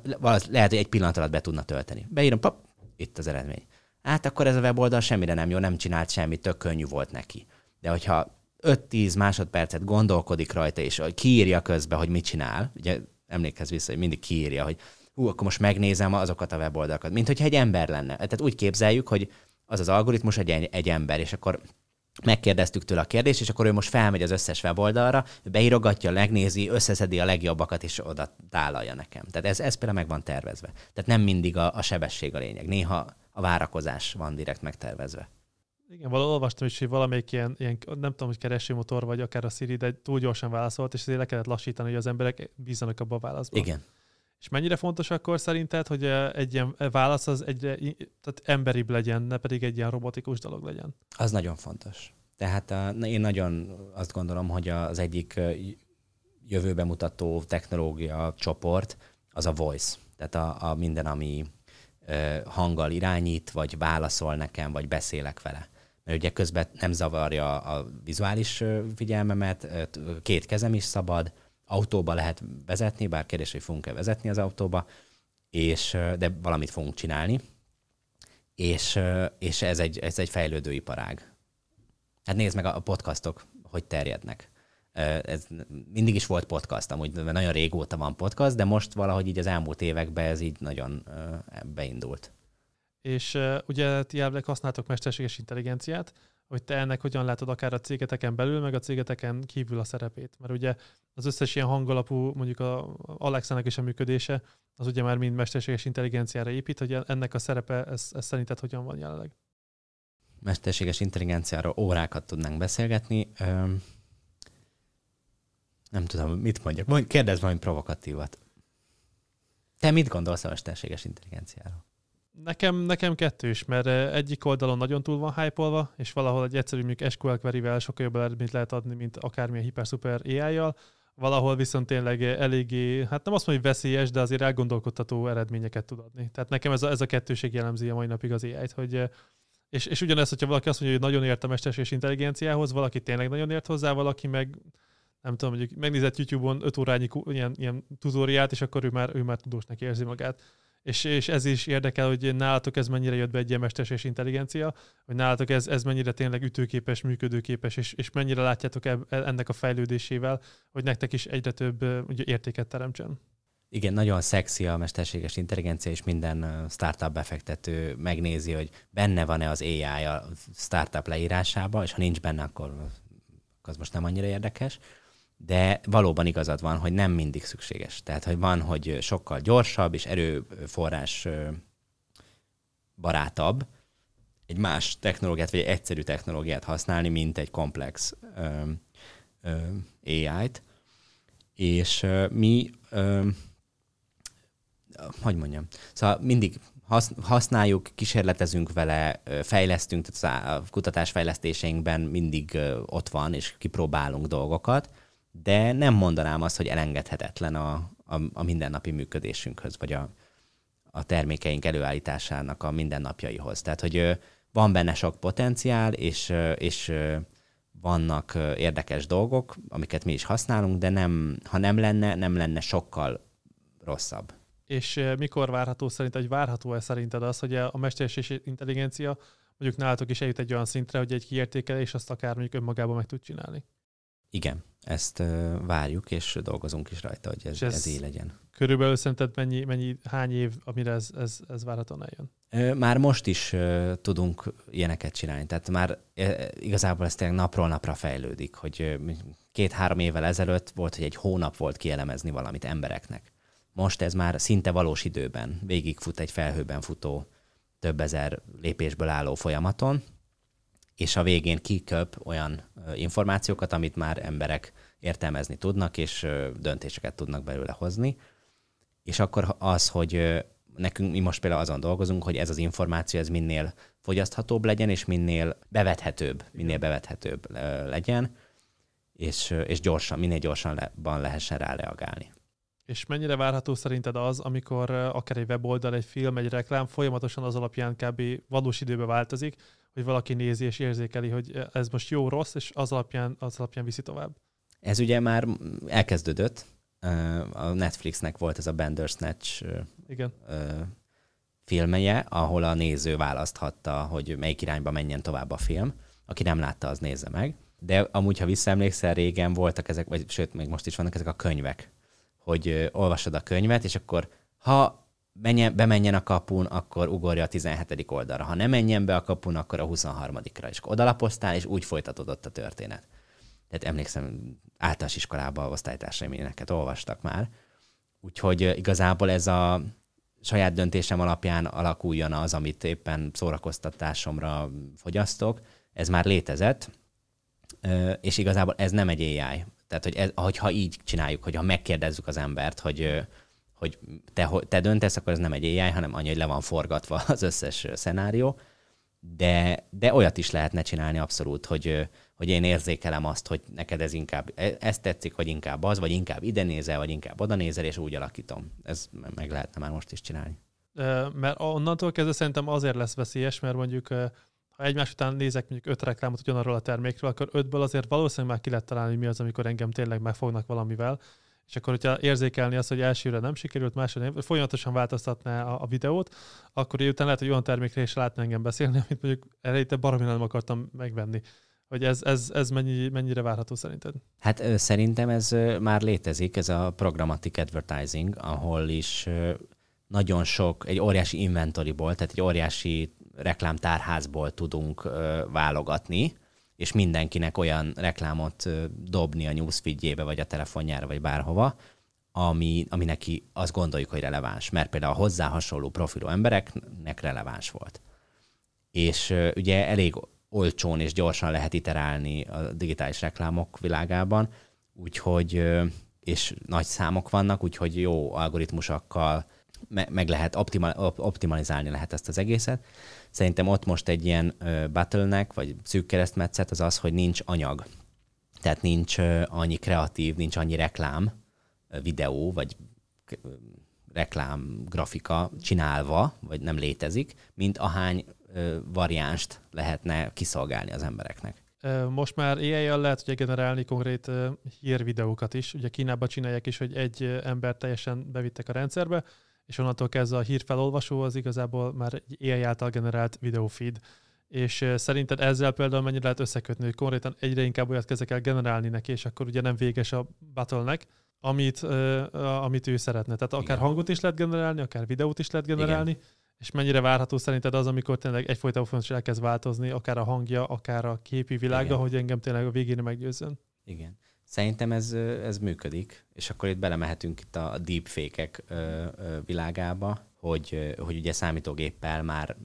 B: lehet, hogy egy pillanat alatt be tudna tölteni. Beírom, pap, itt az eredmény. Hát akkor ez a weboldal semmire nem jó, nem csinált semmit, tök könnyű volt neki. De hogyha 5-10 másodpercet gondolkodik rajta, és kiírja közben, hogy mit csinál, ugye emlékezz vissza, hogy mindig kiírja, hogy hú, akkor most megnézem azokat a weboldalakat, mint hogyha egy ember lenne. Tehát úgy képzeljük, hogy az az algoritmus egy, egy ember, és akkor megkérdeztük tőle a kérdést, és akkor ő most felmegy az összes weboldalra, beírogatja, megnézi, összeszedi a legjobbakat, és oda tálalja nekem. Tehát ez, ez például meg van tervezve. Tehát nem mindig a, a sebesség a lényeg. Néha a várakozás van direkt megtervezve.
A: Igen, valahol olvastam is, hogy valamelyik ilyen, ilyen, nem tudom, hogy keresőmotor, vagy akár a Siri, de túl gyorsan válaszolt, és ezért le kellett lassítani, hogy az emberek bízzanak abba a válaszban.
B: Igen.
A: És mennyire fontos akkor szerinted, hogy egy ilyen válasz az egyre tehát emberibb legyen, ne pedig egy ilyen robotikus dolog legyen?
B: Az nagyon fontos. Tehát a, én nagyon azt gondolom, hogy az egyik jövőbe mutató technológia csoport, az a voice. Tehát a, a minden, ami hanggal irányít, vagy válaszol nekem, vagy beszélek vele. Mert ugye közben nem zavarja a vizuális figyelmemet, két kezem is szabad, autóba lehet vezetni, bár kérdés, hogy fogunk-e vezetni az autóba, és, de valamit fogunk csinálni, és, és ez, egy, ez egy fejlődő iparág. Hát nézd meg a podcastok, hogy terjednek. Ez mindig is volt podcast, amúgy nagyon régóta van podcast, de most valahogy így az elmúlt években ez így nagyon beindult.
A: És uh, ugye ti elvileg használtok mesterséges intelligenciát, hogy te ennek hogyan látod akár a cégeteken belül, meg a cégeteken kívül a szerepét. Mert ugye az összes ilyen hangalapú, mondjuk a Alexának is a működése, az ugye már mind mesterséges intelligenciára épít, hogy ennek a szerepe, ez, ez szerinted hogyan van jelenleg?
B: Mesterséges intelligenciáról órákat tudnánk beszélgetni. Öm, nem tudom, mit mondjak. Mondj, kérdezz valami provokatívat. Te mit gondolsz a mesterséges intelligenciáról?
A: Nekem, nekem kettős, mert egyik oldalon nagyon túl van hype és valahol egy egyszerű mondjuk SQL query-vel sokkal jobb eredményt lehet adni, mint akármilyen hiper-szuper AI-jal, valahol viszont tényleg eléggé, hát nem azt mondom, hogy veszélyes, de azért elgondolkodtató eredményeket tud adni. Tehát nekem ez a, ez a kettőség jellemzi a mai napig az AI-t, hogy és, és ugyanez, hogyha valaki azt mondja, hogy nagyon ért a mesterséges intelligenciához, valaki tényleg nagyon ért hozzá, valaki meg nem tudom, mondjuk megnézett YouTube-on 5 órányi ilyen, ilyen tutoriát, és akkor ő már, ő már tudósnak érzi magát. És, és ez is érdekel, hogy nálatok ez mennyire jött be egy ilyen mesterséges intelligencia, hogy nálatok ez, ez mennyire tényleg ütőképes, működőképes, és, és mennyire látjátok e, ennek a fejlődésével, hogy nektek is egyre több ugye, értéket teremtsen.
B: Igen, nagyon szexi a mesterséges intelligencia, és minden startup befektető megnézi, hogy benne van-e az AI a startup leírásába, és ha nincs benne, akkor az most nem annyira érdekes de valóban igazad van, hogy nem mindig szükséges. Tehát, hogy van, hogy sokkal gyorsabb és erőforrás barátabb egy más technológiát, vagy egy egyszerű technológiát használni, mint egy komplex AI-t. És mi, ö, hogy mondjam, szóval mindig használjuk, kísérletezünk vele, fejlesztünk, tehát a kutatásfejlesztéseinkben mindig ott van, és kipróbálunk dolgokat, de nem mondanám azt, hogy elengedhetetlen a, a, a mindennapi működésünkhöz, vagy a, a termékeink előállításának a mindennapjaihoz. Tehát, hogy van benne sok potenciál, és, és vannak érdekes dolgok, amiket mi is használunk, de nem, ha nem lenne, nem lenne sokkal rosszabb.
A: És mikor várható szerint, vagy várható-e szerinted az, hogy a mesterséges intelligencia mondjuk nálatok is eljut egy olyan szintre, hogy egy kiértékelés azt akár mondjuk önmagában meg tud csinálni?
B: Igen, ezt várjuk, és dolgozunk is rajta, hogy ez, ez, ez így legyen.
A: Körülbelül szerinted mennyi, mennyi, hány év, amire ez, ez, ez várhatóan eljön?
B: Már most is tudunk ilyeneket csinálni. Tehát már uh, igazából ez tényleg napról napra fejlődik, hogy két-három évvel ezelőtt volt, hogy egy hónap volt kielemezni valamit embereknek. Most ez már szinte valós időben végigfut egy felhőben futó több ezer lépésből álló folyamaton, és a végén kiköp olyan információkat, amit már emberek értelmezni tudnak, és döntéseket tudnak belőle hozni. És akkor az, hogy nekünk mi most például azon dolgozunk, hogy ez az információ ez minél fogyaszthatóbb legyen, és minél bevethetőbb, minél bevethetőbb legyen, és, és gyorsan, minél gyorsabban lehessen rá reagálni.
A: És mennyire várható szerinted az, amikor akár egy weboldal, egy film, egy reklám folyamatosan az alapján kb. valós időben változik, hogy valaki nézi és érzékeli, hogy ez most jó, rossz, és az alapján, az alapján viszi tovább.
B: Ez ugye már elkezdődött. A Netflixnek volt ez a Bandersnatch
A: Igen.
B: filmje, ahol a néző választhatta, hogy melyik irányba menjen tovább a film. Aki nem látta, az nézze meg. De amúgy, ha visszaemlékszel, régen voltak ezek, vagy sőt, még most is vannak ezek a könyvek, hogy olvasod a könyvet, és akkor ha menjen, bemenjen a kapun, akkor ugorja a 17. oldalra. Ha nem menjen be a kapun, akkor a 23-ra. És odalapoztál, és úgy folytatódott a történet. Tehát emlékszem, általános iskolában osztálytársaim ilyeneket olvastak már. Úgyhogy igazából ez a saját döntésem alapján alakuljon az, amit éppen szórakoztatásomra fogyasztok. Ez már létezett, és igazából ez nem egy AI. Tehát, hogy ez, ha így csináljuk, hogy ha megkérdezzük az embert, hogy hogy te, te döntesz, akkor ez nem egy AI, hanem annyi, hogy le van forgatva az összes szenárió, de, de olyat is lehetne csinálni abszolút, hogy, hogy én érzékelem azt, hogy neked ez inkább, e, ez tetszik, vagy inkább az, vagy inkább ide nézel, vagy inkább oda nézel, és úgy alakítom. Ez meg lehetne már most is csinálni.
A: Mert onnantól kezdve szerintem azért lesz veszélyes, mert mondjuk ha egymás után nézek mondjuk öt reklámot ugyanarról a termékről, akkor ötből azért valószínűleg már ki lehet találni, hogy mi az, amikor engem tényleg megfognak valamivel. És akkor, hogyha érzékelni azt, hogy elsőre nem sikerült, másodra nem, folyamatosan változtatná a, a videót, akkor utána lehet, hogy olyan termékre is látna engem beszélni, amit mondjuk eleinte baromi nem akartam megvenni. Hogy ez, ez, ez mennyi, mennyire várható szerinted?
B: Hát szerintem ez már létezik, ez a programmatic advertising, ahol is nagyon sok, egy óriási inventoryból, tehát egy óriási reklámtárházból tudunk válogatni, és mindenkinek olyan reklámot dobni a newsfeedjébe, vagy a telefonjára, vagy bárhova, ami, ami neki azt gondoljuk, hogy releváns, mert például a hozzá hasonló profilú embereknek releváns volt. És ugye elég olcsón és gyorsan lehet iterálni a digitális reklámok világában, úgyhogy, és nagy számok vannak, úgyhogy jó algoritmusokkal meg lehet optimalizálni lehet ezt az egészet. Szerintem ott most egy ilyen bottleneck, vagy szűk keresztmetszet az az, hogy nincs anyag. Tehát nincs annyi kreatív, nincs annyi reklám, videó, vagy reklám grafika csinálva, vagy nem létezik, mint ahány variánst lehetne kiszolgálni az embereknek.
A: Most már ai lehet ugye generálni konkrét hírvideókat is. Ugye Kínában csinálják is, hogy egy ember teljesen bevittek a rendszerbe, és onnantól kezdve a hírfelolvasó az igazából már egy AI által generált videófeed. És szerinted ezzel például mennyire lehet összekötni, hogy konkrétan egyre inkább olyat kezdek el generálni neki, és akkor ugye nem véges a battle amit, uh, amit ő szeretne. Tehát akár Igen. hangot is lehet generálni, akár videót is lehet generálni, Igen. és mennyire várható szerinted az, amikor tényleg egyfolytában fontos elkezd változni, akár a hangja, akár a képi világa, Igen. hogy engem tényleg a végén meggyőzzön?
B: Igen. Szerintem ez, ez működik, és akkor itt belemehetünk itt a deepfake-ek világába, hogy, hogy ugye számítógéppel már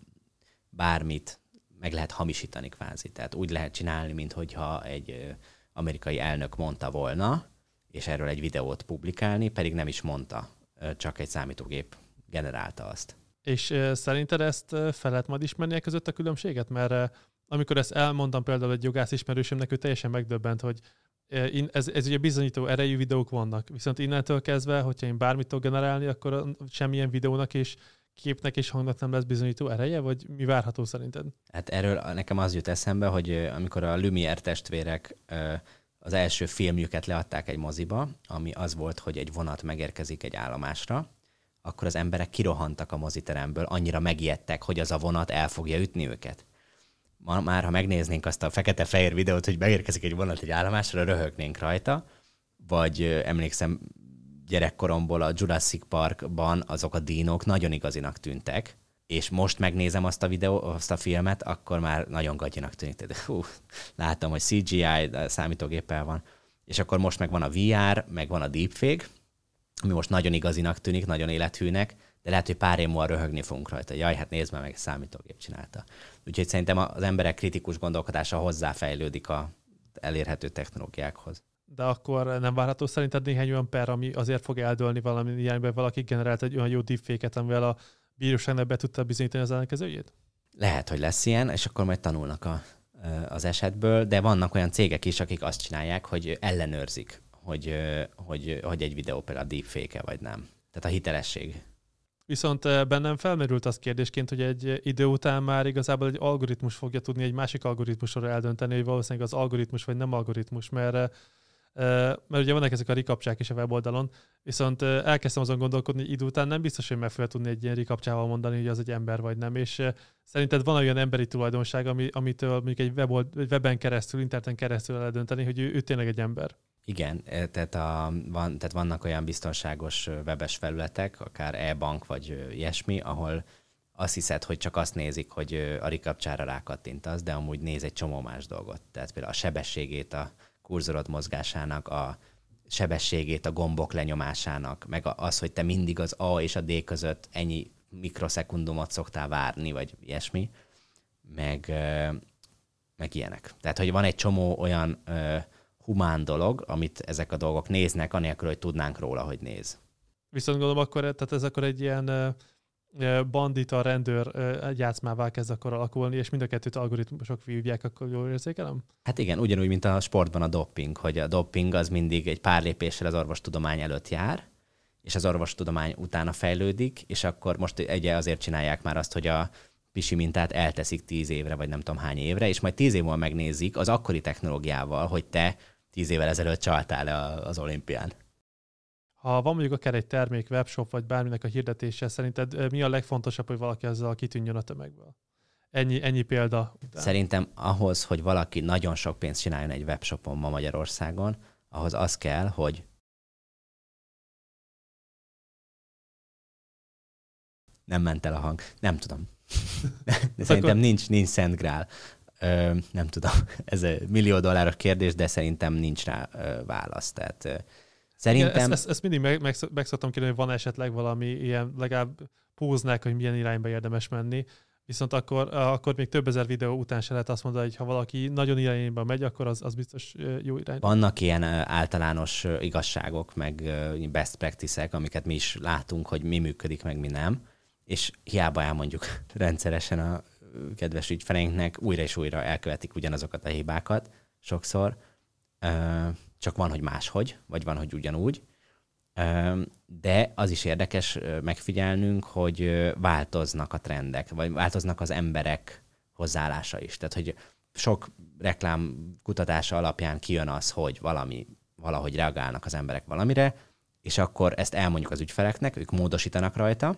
B: bármit meg lehet hamisítani kvázi. Tehát úgy lehet csinálni, mintha egy amerikai elnök mondta volna, és erről egy videót publikálni, pedig nem is mondta, csak egy számítógép generálta azt.
A: És szerinted ezt fel lehet majd ismerni e között a különbséget? Mert amikor ezt elmondtam például egy jogász ismerősömnek, ő teljesen megdöbbent, hogy ez, ez ugye bizonyító erejű videók vannak, viszont innentől kezdve, hogyha én bármit tudok generálni, akkor semmilyen videónak és képnek és hangnak nem lesz bizonyító ereje, vagy mi várható szerinted?
B: Hát erről nekem az jut eszembe, hogy amikor a Lumière testvérek az első filmjüket leadták egy moziba, ami az volt, hogy egy vonat megérkezik egy állomásra, akkor az emberek kirohantak a moziteremből, annyira megijedtek, hogy az a vonat el fogja ütni őket. Ma, már ha megnéznénk azt a fekete-fehér videót, hogy megérkezik egy vonat egy állomásra, röhögnénk rajta, vagy emlékszem gyerekkoromból a Jurassic Parkban azok a dínok nagyon igazinak tűntek, és most megnézem azt a videó, azt a filmet, akkor már nagyon gagyinak tűnik. Hú, látom, hogy CGI számítógéppel van. És akkor most meg van a VR, meg van a deepfake, ami most nagyon igazinak tűnik, nagyon élethűnek, de lehet, hogy pár év múlva röhögni fogunk rajta. Jaj, hát nézd meg, meg számítógép csinálta. Úgyhogy szerintem az emberek kritikus gondolkodása hozzáfejlődik a elérhető technológiákhoz.
A: De akkor nem várható szerinted néhány olyan per, ami azért fog eldőlni valami ilyenben, valaki generált egy olyan jó deepfake-et, amivel a bíróságnak be tudta bizonyítani az ellenkezőjét?
B: Lehet, hogy lesz ilyen, és akkor majd tanulnak a, az esetből, de vannak olyan cégek is, akik azt csinálják, hogy ellenőrzik, hogy, hogy, hogy egy videó például deepfake-e vagy nem. Tehát a hitelesség.
A: Viszont bennem felmerült az kérdésként, hogy egy idő után már igazából egy algoritmus fogja tudni egy másik algoritmusról eldönteni, hogy valószínűleg az algoritmus vagy nem algoritmus, mert mert ugye vannak ezek a rikapcsák is a weboldalon, viszont elkezdtem azon gondolkodni, hogy idő után nem biztos, hogy meg fogja tudni egy ilyen rikapcsával mondani, hogy az egy ember vagy nem, és szerinted van olyan emberi tulajdonság, ami, amitől mondjuk egy webold, weben keresztül, interneten keresztül eldönteni, hogy ő, ő tényleg egy ember?
B: Igen, tehát, a, van, tehát vannak olyan biztonságos webes felületek, akár e-bank vagy ilyesmi, ahol azt hiszed, hogy csak azt nézik, hogy a rikapcsára rákattintasz, de amúgy néz egy csomó más dolgot. Tehát például a sebességét, a kurzorod mozgásának, a sebességét a gombok lenyomásának, meg az, hogy te mindig az A és a D között ennyi mikroszekundumot szoktál várni, vagy ilyesmi, meg, meg ilyenek. Tehát, hogy van egy csomó olyan humán dolog, amit ezek a dolgok néznek, anélkül, hogy tudnánk róla, hogy néz.
A: Viszont gondolom akkor, tehát ez akkor egy ilyen bandita, rendőr játszmává kezd akkor alakulni, és mind a kettőt algoritmusok vívják, akkor jól érzékelem?
B: Hát igen, ugyanúgy, mint a sportban a doping, hogy a doping az mindig egy pár lépéssel az orvostudomány előtt jár, és az orvostudomány utána fejlődik, és akkor most egy azért csinálják már azt, hogy a pisi mintát elteszik tíz évre, vagy nem tudom hány évre, és majd tíz év múlva megnézik az akkori technológiával, hogy te tíz évvel ezelőtt csaltál le az olimpián.
A: Ha van mondjuk akár egy termék, webshop, vagy bárminek a hirdetése, szerinted mi a legfontosabb, hogy valaki ezzel kitűnjön a tömegből? Ennyi, ennyi példa.
B: Után. Szerintem ahhoz, hogy valaki nagyon sok pénzt csináljon egy webshopon ma Magyarországon, ahhoz az kell, hogy nem ment el a hang. Nem tudom. De szerintem nincs, nincs Szent Grál. Ö, nem tudom, ez egy millió dolláros kérdés, de szerintem nincs rá ö, válasz. Tehát ö, szerintem... Igen,
A: ezt, ezt, ezt mindig meg, meg, meg szoktam kérdezni, hogy van esetleg valami ilyen, legalább póznák, hogy milyen irányba érdemes menni, viszont akkor, akkor még több ezer videó után se lehet azt mondani, hogy ha valaki nagyon irányba megy, akkor az, az biztos jó irány.
B: Vannak ilyen általános igazságok, meg best practices amiket mi is látunk, hogy mi működik, meg mi nem és hiába elmondjuk rendszeresen a kedves ügyfeleinknek, újra és újra elkövetik ugyanazokat a hibákat sokszor, csak van, hogy máshogy, vagy van, hogy ugyanúgy. De az is érdekes megfigyelnünk, hogy változnak a trendek, vagy változnak az emberek hozzáállása is. Tehát, hogy sok reklám kutatása alapján kijön az, hogy valami, valahogy reagálnak az emberek valamire, és akkor ezt elmondjuk az ügyfeleknek, ők módosítanak rajta,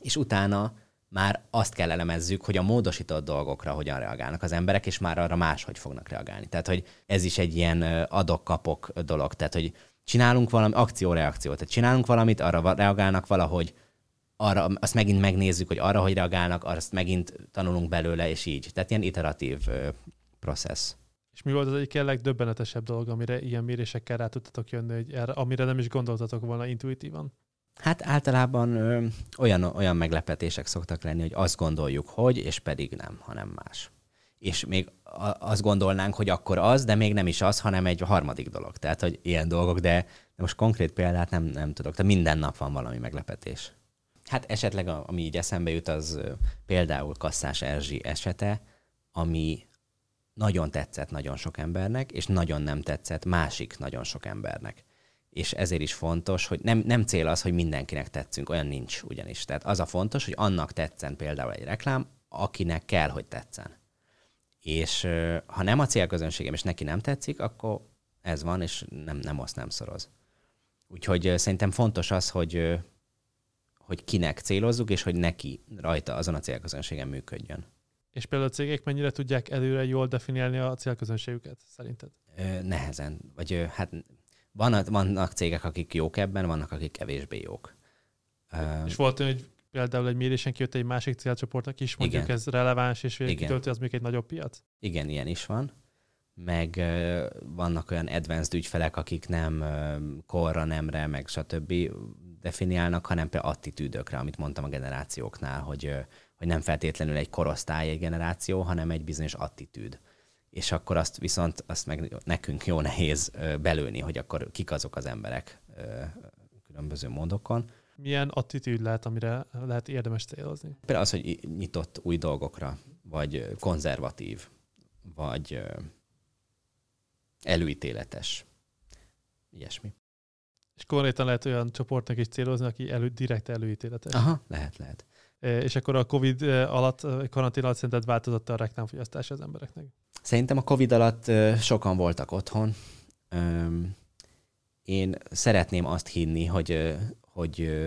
B: és utána már azt kell elemezzük, hogy a módosított dolgokra hogyan reagálnak az emberek, és már arra máshogy fognak reagálni. Tehát, hogy ez is egy ilyen adok-kapok dolog. Tehát, hogy csinálunk valami, akció-reakció. Tehát csinálunk valamit, arra reagálnak valahogy, arra, azt megint megnézzük, hogy arra, hogy reagálnak, azt megint tanulunk belőle, és így. Tehát ilyen iteratív ö, process.
A: És mi volt az egyik legdöbbenetesebb dolog, amire ilyen mérésekkel rá tudtatok jönni, hogy erre, amire nem is gondoltatok volna intuitívan?
B: Hát általában ö, olyan, olyan meglepetések szoktak lenni, hogy azt gondoljuk, hogy, és pedig nem, hanem más. És még azt gondolnánk, hogy akkor az, de még nem is az, hanem egy harmadik dolog. Tehát, hogy ilyen dolgok, de, de most konkrét példát nem, nem tudok. Tehát minden nap van valami meglepetés. Hát esetleg, ami így eszembe jut, az például Kasszás Erzsi esete, ami nagyon tetszett nagyon sok embernek, és nagyon nem tetszett másik nagyon sok embernek és ezért is fontos, hogy nem, nem cél az, hogy mindenkinek tetszünk, olyan nincs ugyanis. Tehát az a fontos, hogy annak tetszen például egy reklám, akinek kell, hogy tetszen. És ha nem a célközönségem, és neki nem tetszik, akkor ez van, és nem, nem azt nem szoroz. Úgyhogy szerintem fontos az, hogy, hogy kinek célozzuk, és hogy neki rajta azon a célközönségen működjön.
A: És például a cégek mennyire tudják előre jól definiálni a célközönségüket, szerinted?
B: Nehezen. Vagy hát van, vannak cégek, akik jók ebben, vannak, akik kevésbé jók.
A: És volt olyan, hogy például egy mérésen kijött egy másik célcsoportnak is, mondjuk Igen. ez releváns, és kitöltő, az még egy nagyobb piac?
B: Igen, ilyen is van. Meg vannak olyan advanced ügyfelek, akik nem korra, nemre, meg stb. definiálnak, hanem például attitűdökre, amit mondtam a generációknál, hogy, hogy nem feltétlenül egy korosztály egy generáció, hanem egy bizonyos attitűd és akkor azt viszont azt meg nekünk jó nehéz belőni, hogy akkor kik azok az emberek különböző módokon.
A: Milyen attitűd lehet, amire lehet érdemes célozni?
B: Például az, hogy nyitott új dolgokra, vagy konzervatív, vagy előítéletes. Ilyesmi.
A: És konkrétan lehet olyan csoportnak is célozni, aki elő, direkt előítéletes.
B: Aha, lehet, lehet.
A: És akkor a COVID alatt, karantén alatt szerinted változott a reklámfogyasztás az embereknek?
B: Szerintem a Covid alatt sokan voltak otthon. Én szeretném azt hinni, hogy, hogy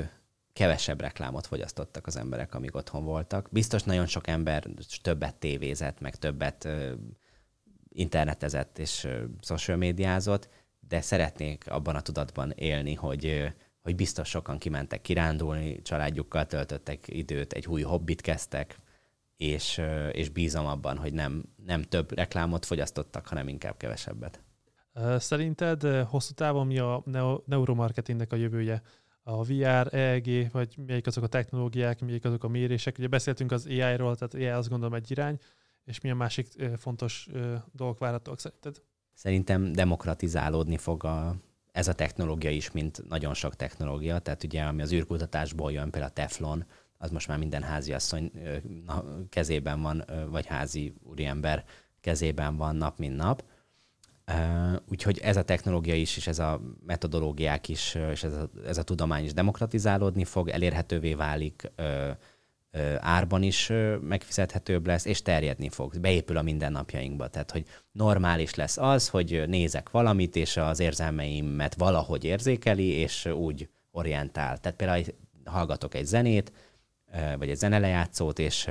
B: kevesebb reklámot fogyasztottak az emberek, amíg otthon voltak. Biztos nagyon sok ember többet tévézett, meg többet internetezett és social médiázott, de szeretnék abban a tudatban élni, hogy, hogy biztos sokan kimentek kirándulni, családjukkal töltöttek időt, egy új hobbit kezdtek, és, és bízom abban, hogy nem, nem több reklámot fogyasztottak, hanem inkább kevesebbet.
A: Szerinted hosszú távon mi a neuromarketingnek a jövője? A VR, EEG, vagy melyik azok a technológiák, melyik azok a mérések? Ugye beszéltünk az AI-ról, tehát AI azt gondolom egy irány, és milyen másik fontos dolgok várhatóak szerinted?
B: Szerintem demokratizálódni fog a, ez a technológia is, mint nagyon sok technológia. Tehát ugye, ami az űrkutatásból jön, például a Teflon, az most már minden háziasszony kezében van, vagy házi úriember kezében van nap, mint nap. Úgyhogy ez a technológia is, és ez a metodológiák is, és ez a, ez a tudomány is demokratizálódni fog, elérhetővé válik, árban is megfizethetőbb lesz, és terjedni fog, beépül a mindennapjainkba. Tehát, hogy normális lesz az, hogy nézek valamit, és az érzelmeimet valahogy érzékeli, és úgy orientál. Tehát például hallgatok egy zenét, vagy egy zenelejátszót, és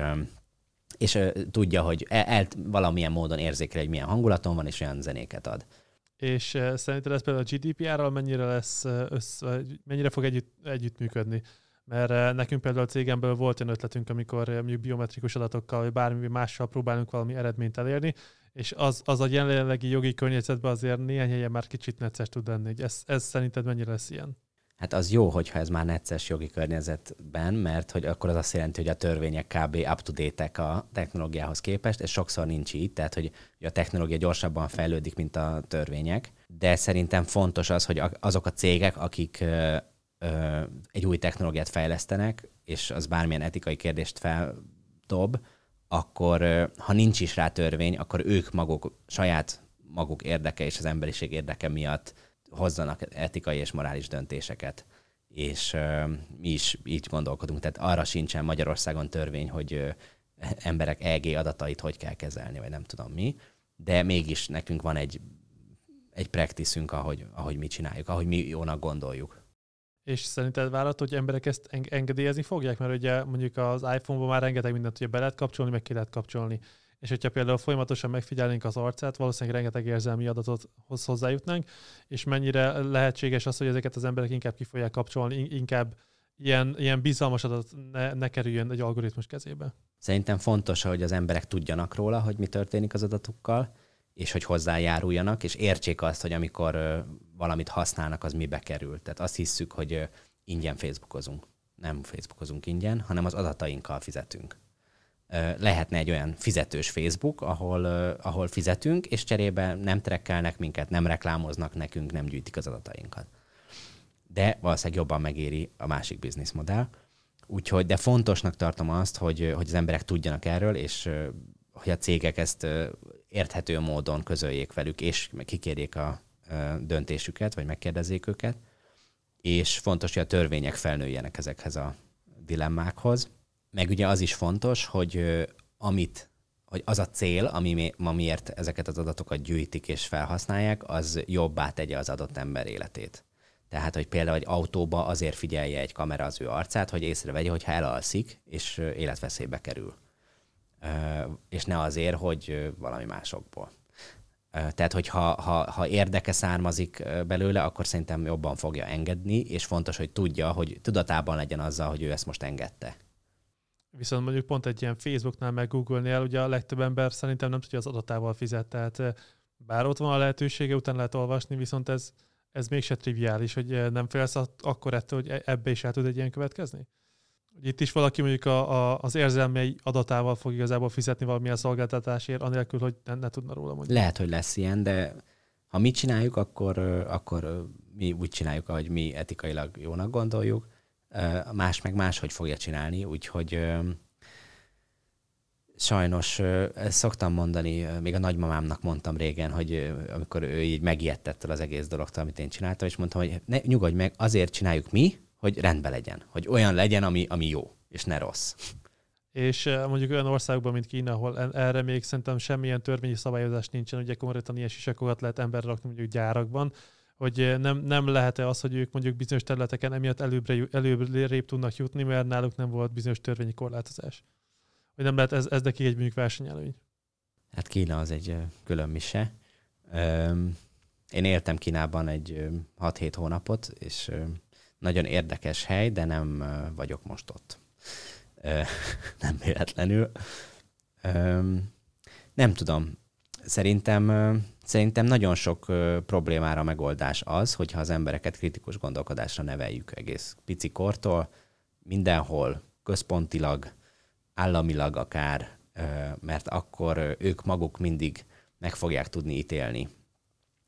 B: és tudja, hogy el, el, valamilyen módon érzékel, hogy milyen hangulaton van, és olyan zenéket ad.
A: És szerinted ez például a GDPR-ral mennyire lesz, össz, mennyire fog együtt, együttműködni? Mert nekünk például a cégemből volt olyan ötletünk, amikor mondjuk biometrikus adatokkal, vagy bármi mással próbálunk valami eredményt elérni, és az, az a jelenlegi jogi környezetben azért néhány helyen már kicsit necces tud lenni. Ez, ez szerinted mennyire lesz ilyen?
B: Hát az jó, hogyha ez már necces jogi környezetben, mert hogy akkor az azt jelenti, hogy a törvények kb. up-to-date a technológiához képest, és sokszor nincs így, tehát hogy a technológia gyorsabban fejlődik, mint a törvények. De szerintem fontos az, hogy azok a cégek, akik egy új technológiát fejlesztenek, és az bármilyen etikai kérdést feldob, akkor ha nincs is rá törvény, akkor ők maguk, saját maguk érdeke és az emberiség érdeke miatt hozzanak etikai és morális döntéseket. És mi is így gondolkodunk. Tehát arra sincsen Magyarországon törvény, hogy emberek EG adatait hogy kell kezelni, vagy nem tudom mi. De mégis nekünk van egy, egy practice ahogy, ahogy mi csináljuk, ahogy mi jónak gondoljuk.
A: És szerinted várható, hogy emberek ezt engedélyezni fogják? Mert ugye mondjuk az iPhone-ban már rengeteg mindent ugye be lehet kapcsolni, meg ki lehet kapcsolni. És hogyha például folyamatosan megfigyelnénk az arcát, valószínűleg rengeteg érzelmi adatot hozzájutnánk, és mennyire lehetséges az, hogy ezeket az emberek inkább ki fogják kapcsolni, inkább ilyen, ilyen bizalmas adat ne, ne kerüljön egy algoritmus kezébe.
B: Szerintem fontos, hogy az emberek tudjanak róla, hogy mi történik az adatukkal, és hogy hozzájáruljanak, és értsék azt, hogy amikor valamit használnak, az mibe kerül. Tehát azt hisszük, hogy ingyen Facebookozunk. Nem Facebookozunk ingyen, hanem az adatainkkal fizetünk. Lehetne egy olyan fizetős Facebook, ahol, ahol fizetünk, és cserébe nem trekkelnek minket, nem reklámoznak nekünk, nem gyűjtik az adatainkat. De valószínűleg jobban megéri a másik bizniszmodell. Úgyhogy, de fontosnak tartom azt, hogy, hogy az emberek tudjanak erről, és hogy a cégek ezt érthető módon közöljék velük, és kikérjék a döntésüket, vagy megkérdezzék őket. És fontos, hogy a törvények felnőjenek ezekhez a dilemmákhoz. Meg ugye az is fontos, hogy amit hogy az a cél, ami, amiért ezeket az adatokat gyűjtik és felhasználják, az jobbá tegye az adott ember életét. Tehát, hogy például egy autóba azért figyelje egy kamera az ő arcát, hogy észrevegye, hogyha elalszik, és életveszélybe kerül és ne azért, hogy valami másokból. Tehát, hogy ha, ha, ha érdeke származik belőle, akkor szerintem jobban fogja engedni, és fontos, hogy tudja, hogy tudatában legyen azzal, hogy ő ezt most engedte.
A: Viszont mondjuk pont egy ilyen Facebooknál, meg Google-nél, ugye a legtöbb ember szerintem nem tudja az adatával fizet, tehát bár ott van a lehetősége, utána lehet olvasni, viszont ez, ez mégse triviális, hogy nem félsz akkor ettől, hogy e-, ebbe is el tud egy ilyen következni? Itt is valaki mondjuk a, a, az érzelmei adatával fog igazából fizetni valamilyen szolgáltatásért, anélkül, hogy ne, ne tudna róla mondani.
B: Lehet, hogy lesz ilyen, de ha mi csináljuk, akkor, akkor mi úgy csináljuk, ahogy mi etikailag jónak gondoljuk. Más meg más, hogy fogja csinálni, úgyhogy sajnos szoktam mondani, még a nagymamámnak mondtam régen, hogy amikor ő így megijedt az egész dologtól, amit én csináltam, és mondtam, hogy ne, nyugodj meg, azért csináljuk mi, hogy rendben legyen, hogy olyan legyen, ami, ami jó, és ne rossz.
A: És mondjuk olyan országban, mint Kína, ahol erre még szerintem semmilyen törvényi szabályozás nincsen, ugye konkrétan ilyen sisakokat lehet emberre rakni mondjuk gyárakban, hogy nem, nem lehet-e az, hogy ők mondjuk bizonyos területeken emiatt előbbre, előbbre tudnak jutni, mert náluk nem volt bizonyos törvényi korlátozás. Hogy nem lehet ez, ez nekik egy mondjuk versenyelőny.
B: Hát Kína az egy külön mise. Én éltem Kínában egy 6-7 hónapot, és nagyon érdekes hely, de nem vagyok most ott. Nem véletlenül. Nem tudom. Szerintem, szerintem nagyon sok problémára megoldás az, hogyha az embereket kritikus gondolkodásra neveljük egész pici kortól, mindenhol, központilag, államilag akár, mert akkor ők maguk mindig meg fogják tudni ítélni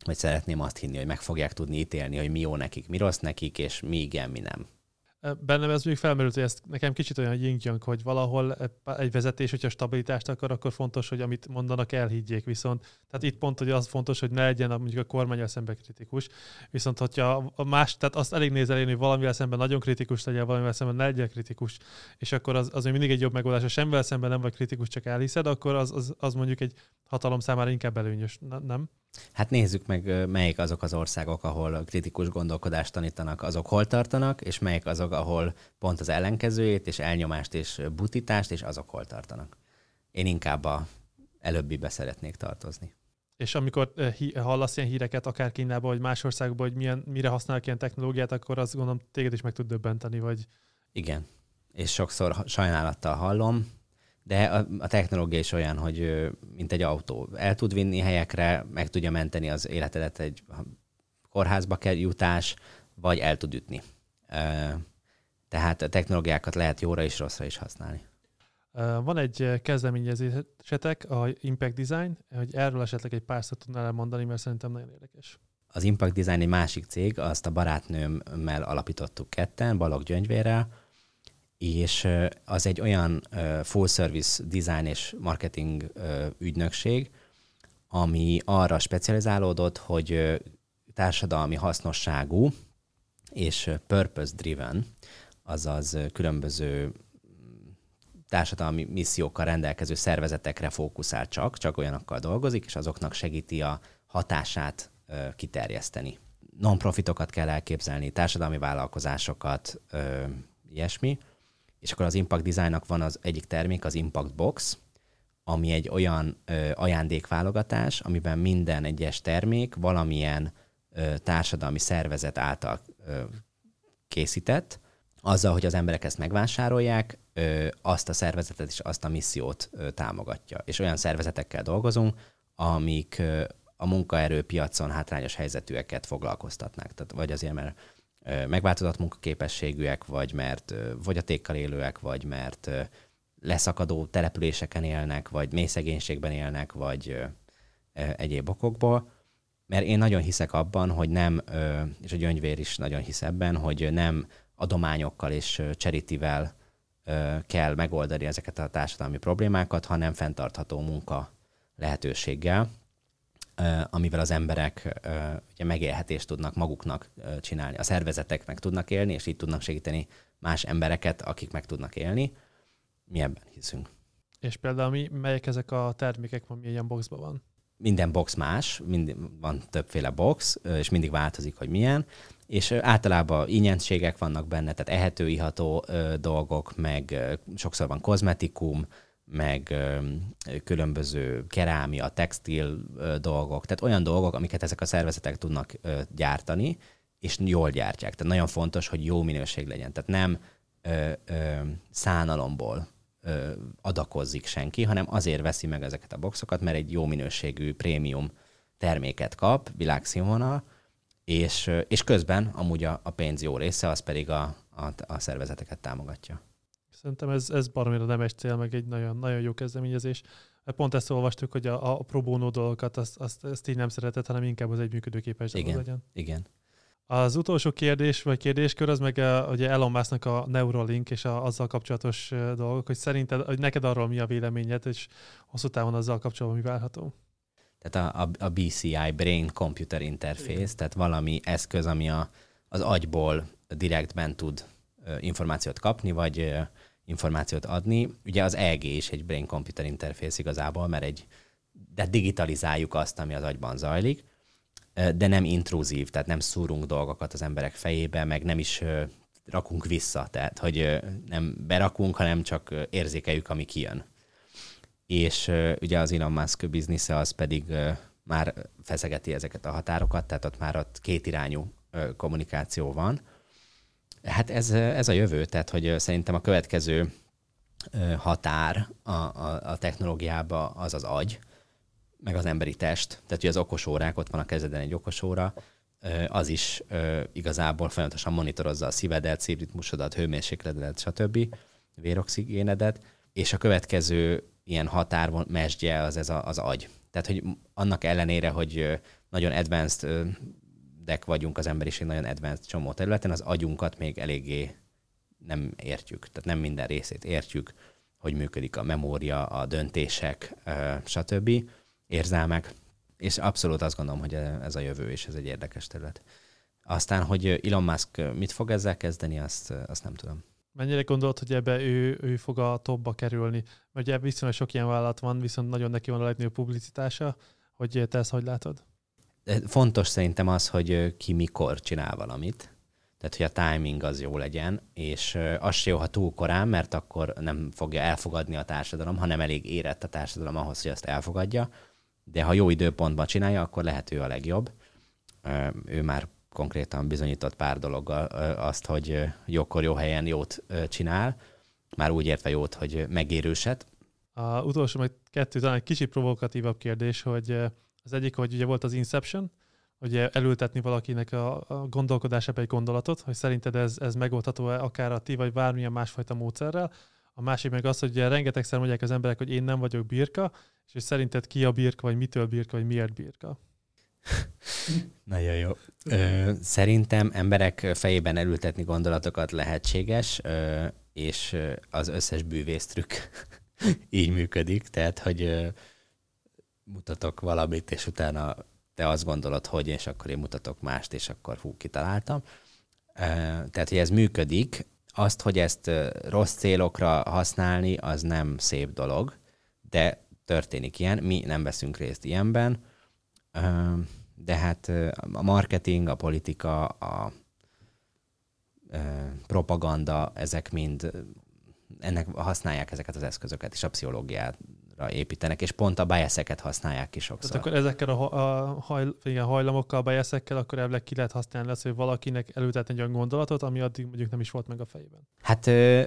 B: vagy szeretném azt hinni, hogy meg fogják tudni ítélni, hogy mi jó nekik, mi rossz nekik, és mi igen, mi nem.
A: Bennem ez még felmerült, hogy ez nekem kicsit olyan yin hogy valahol egy vezetés, hogyha stabilitást akar, akkor fontos, hogy amit mondanak, elhiggyék. Viszont, tehát itt pont, hogy az fontos, hogy ne legyen mondjuk a kormány szemben kritikus. Viszont, hogyha a más, tehát azt elég néz elérni, hogy valamivel szemben nagyon kritikus legyen, valamivel szemben ne legyen kritikus, és akkor az, az mindig egy jobb megoldás. Ha semmivel szemben nem vagy kritikus, csak elhiszed, akkor az, az, az mondjuk egy hatalom számára inkább előnyös, nem?
B: Hát nézzük meg, melyik azok az országok, ahol kritikus gondolkodást tanítanak, azok hol tartanak, és melyik azok, ahol pont az ellenkezőjét, és elnyomást és butítást, és azok hol tartanak. Én inkább a előbbibe szeretnék tartozni.
A: És amikor hallasz ilyen híreket, akár Kínában, vagy más országban, hogy milyen, mire használnak ilyen technológiát, akkor azt gondolom téged is meg tud döbbenteni, vagy...
B: Igen. És sokszor sajnálattal hallom, de a, a technológia is olyan, hogy mint egy autó. El tud vinni helyekre, meg tudja menteni az életedet egy kórházba kell jutás, vagy el tud ütni. Tehát a technológiákat lehet jóra és rosszra is használni.
A: Van egy kezdeményezésetek, a Impact Design, hogy erről esetleg egy pár szót tudnál elmondani, mert szerintem nagyon érdekes.
B: Az Impact Design egy másik cég, azt a barátnőmmel alapítottuk ketten, Balog Gyöngyvérrel, és az egy olyan full service design és marketing ügynökség, ami arra specializálódott, hogy társadalmi hasznosságú és purpose driven, azaz különböző társadalmi missziókkal rendelkező szervezetekre fókuszál csak, csak olyanokkal dolgozik, és azoknak segíti a hatását kiterjeszteni. Non-profitokat kell elképzelni, társadalmi vállalkozásokat, ilyesmi, és akkor az Impact Designnak van az egyik termék, az Impact Box, ami egy olyan ö, ajándékválogatás, amiben minden egyes termék valamilyen ö, társadalmi szervezet által ö, készített, azzal, hogy az emberek ezt megvásárolják, ö, azt a szervezetet és azt a missziót támogatja. És olyan szervezetekkel dolgozunk, amik a munkaerőpiacon hátrányos helyzetűeket foglalkoztatnak. Tehát vagy azért, mert megváltozott munkaképességűek, vagy mert fogyatékkal élőek, vagy mert leszakadó településeken élnek, vagy mély szegénységben élnek, vagy egyéb okokból. Mert én nagyon hiszek abban, hogy nem, és a gyöngyvér is nagyon hisz ebben, hogy nem adományokkal és cseritivel kell megoldani ezeket a társadalmi problémákat, hanem fenntartható munka lehetőséggel amivel az emberek ugye megélhetést tudnak maguknak csinálni. A szervezetek meg tudnak élni, és így tudnak segíteni más embereket, akik meg tudnak élni. Mi ebben hiszünk.
A: És például mi, melyek ezek a termékek, ami ilyen boxban van?
B: Minden box más, mind, van többféle box, és mindig változik, hogy milyen, és általában ingyenségek vannak benne, tehát ehető, iható dolgok, meg sokszor van kozmetikum, meg különböző kerámia, textil dolgok, tehát olyan dolgok, amiket ezek a szervezetek tudnak gyártani, és jól gyártják. Tehát nagyon fontos, hogy jó minőség legyen. Tehát nem ö, ö, szánalomból ö, adakozzik senki, hanem azért veszi meg ezeket a boxokat, mert egy jó minőségű prémium terméket kap, világszínvonal, és, és közben amúgy a, a pénz jó része, az pedig a, a, a szervezeteket támogatja.
A: Szerintem ez, ez baromira nem egy cél, meg egy nagyon, nagyon jó kezdeményezés. Pont ezt olvastuk, hogy a, a pro bono dolgokat azt, azt, azt így nem szeretett, hanem inkább az egy működőképes
B: igen,
A: legyen.
B: Igen.
A: Az utolsó kérdés, vagy kérdéskör az meg a, ugye Elon Musk-nak a Neuralink és a, azzal kapcsolatos dolgok, hogy szerinted, hogy neked arról mi a véleményed, és hosszú távon azzal kapcsolatban mi várható?
B: Tehát a, a, a BCI, Brain Computer Interface, Igen. tehát valami eszköz, ami a, az agyból direktben tud információt kapni, vagy információt adni. Ugye az EG is egy brain computer interface igazából, mert egy, de digitalizáljuk azt, ami az agyban zajlik, de nem intruzív, tehát nem szúrunk dolgokat az emberek fejébe, meg nem is rakunk vissza, tehát hogy nem berakunk, hanem csak érzékeljük, ami kijön. És ugye az Elon Musk biznisze az pedig már feszegeti ezeket a határokat, tehát ott már ott kétirányú kommunikáció van, Hát ez, ez a jövő, tehát hogy szerintem a következő határ a, a, a technológiába az az agy, meg az emberi test. Tehát, hogy az okos órák, ott van a kezeden egy okos óra, az is igazából folyamatosan monitorozza a szívedet, szívritmusodat, hőmérsékletedet, stb., véroxigénedet, és a következő ilyen határmesdje az ez a, az agy. Tehát, hogy annak ellenére, hogy nagyon advanced dek vagyunk az emberiség nagyon advanced csomó területen, az agyunkat még eléggé nem értjük, tehát nem minden részét értjük, hogy működik a memória, a döntések, stb. érzelmek, és abszolút azt gondolom, hogy ez a jövő, és ez egy érdekes terület. Aztán, hogy Elon Musk mit fog ezzel kezdeni, azt, azt nem tudom.
A: Mennyire gondolod, hogy ebbe ő, ő fog a topba kerülni? Mert ugye viszonylag sok ilyen vállalat van, viszont nagyon neki van a legnagyobb publicitása, hogy te ezt hogy látod?
B: Fontos szerintem az, hogy ki mikor csinál valamit. Tehát, hogy a timing az jó legyen, és az se jó, ha túl korán, mert akkor nem fogja elfogadni a társadalom, hanem elég érett a társadalom ahhoz, hogy azt elfogadja. De ha jó időpontban csinálja, akkor lehet ő a legjobb. Ő már konkrétan bizonyított pár dologgal azt, hogy jókor jó helyen jót csinál, már úgy értve jót, hogy megérőset.
A: A utolsó, majd kettő, talán egy kicsit provokatívabb kérdés, hogy az egyik, hogy ugye volt az Inception, hogy elültetni valakinek a, a gondolkodásába egy gondolatot, hogy szerinted ez, ez megoldható-e akár a ti, vagy bármilyen másfajta módszerrel. A másik meg az, hogy ugye rengetegszer mondják az emberek, hogy én nem vagyok birka, és hogy szerinted ki a birka, vagy mitől birka, vagy miért birka.
B: Nagyon jó. Ö, szerintem emberek fejében elültetni gondolatokat lehetséges, ö, és az összes bűvésztrükk így működik, tehát, hogy ö, mutatok valamit, és utána te azt gondolod, hogy, és akkor én mutatok mást, és akkor hú, kitaláltam. Tehát, hogy ez működik, azt, hogy ezt rossz célokra használni, az nem szép dolog, de történik ilyen, mi nem veszünk részt ilyenben, de hát a marketing, a politika, a propaganda, ezek mind ennek használják ezeket az eszközöket, és a pszichológiát építenek, és pont a biaseket használják ki sokszor.
A: Tehát akkor ezekkel a, a haj, igen, hajlamokkal, a biaszekkel akkor elvileg ki lehet használni lesz, hogy valakinek elültetni egy olyan gondolatot, ami addig mondjuk nem is volt meg a fejében.
B: Hát ö,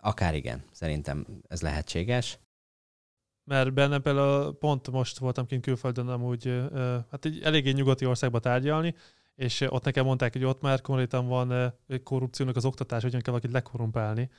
B: akár igen, szerintem ez lehetséges.
A: Mert bennem például pont most voltam kint külföldön amúgy, hát egy eléggé nyugati országba tárgyalni, és ott nekem mondták, hogy ott már konkrétan van korrupciónak az oktatás, hogyan kell valakit lekorrumpálni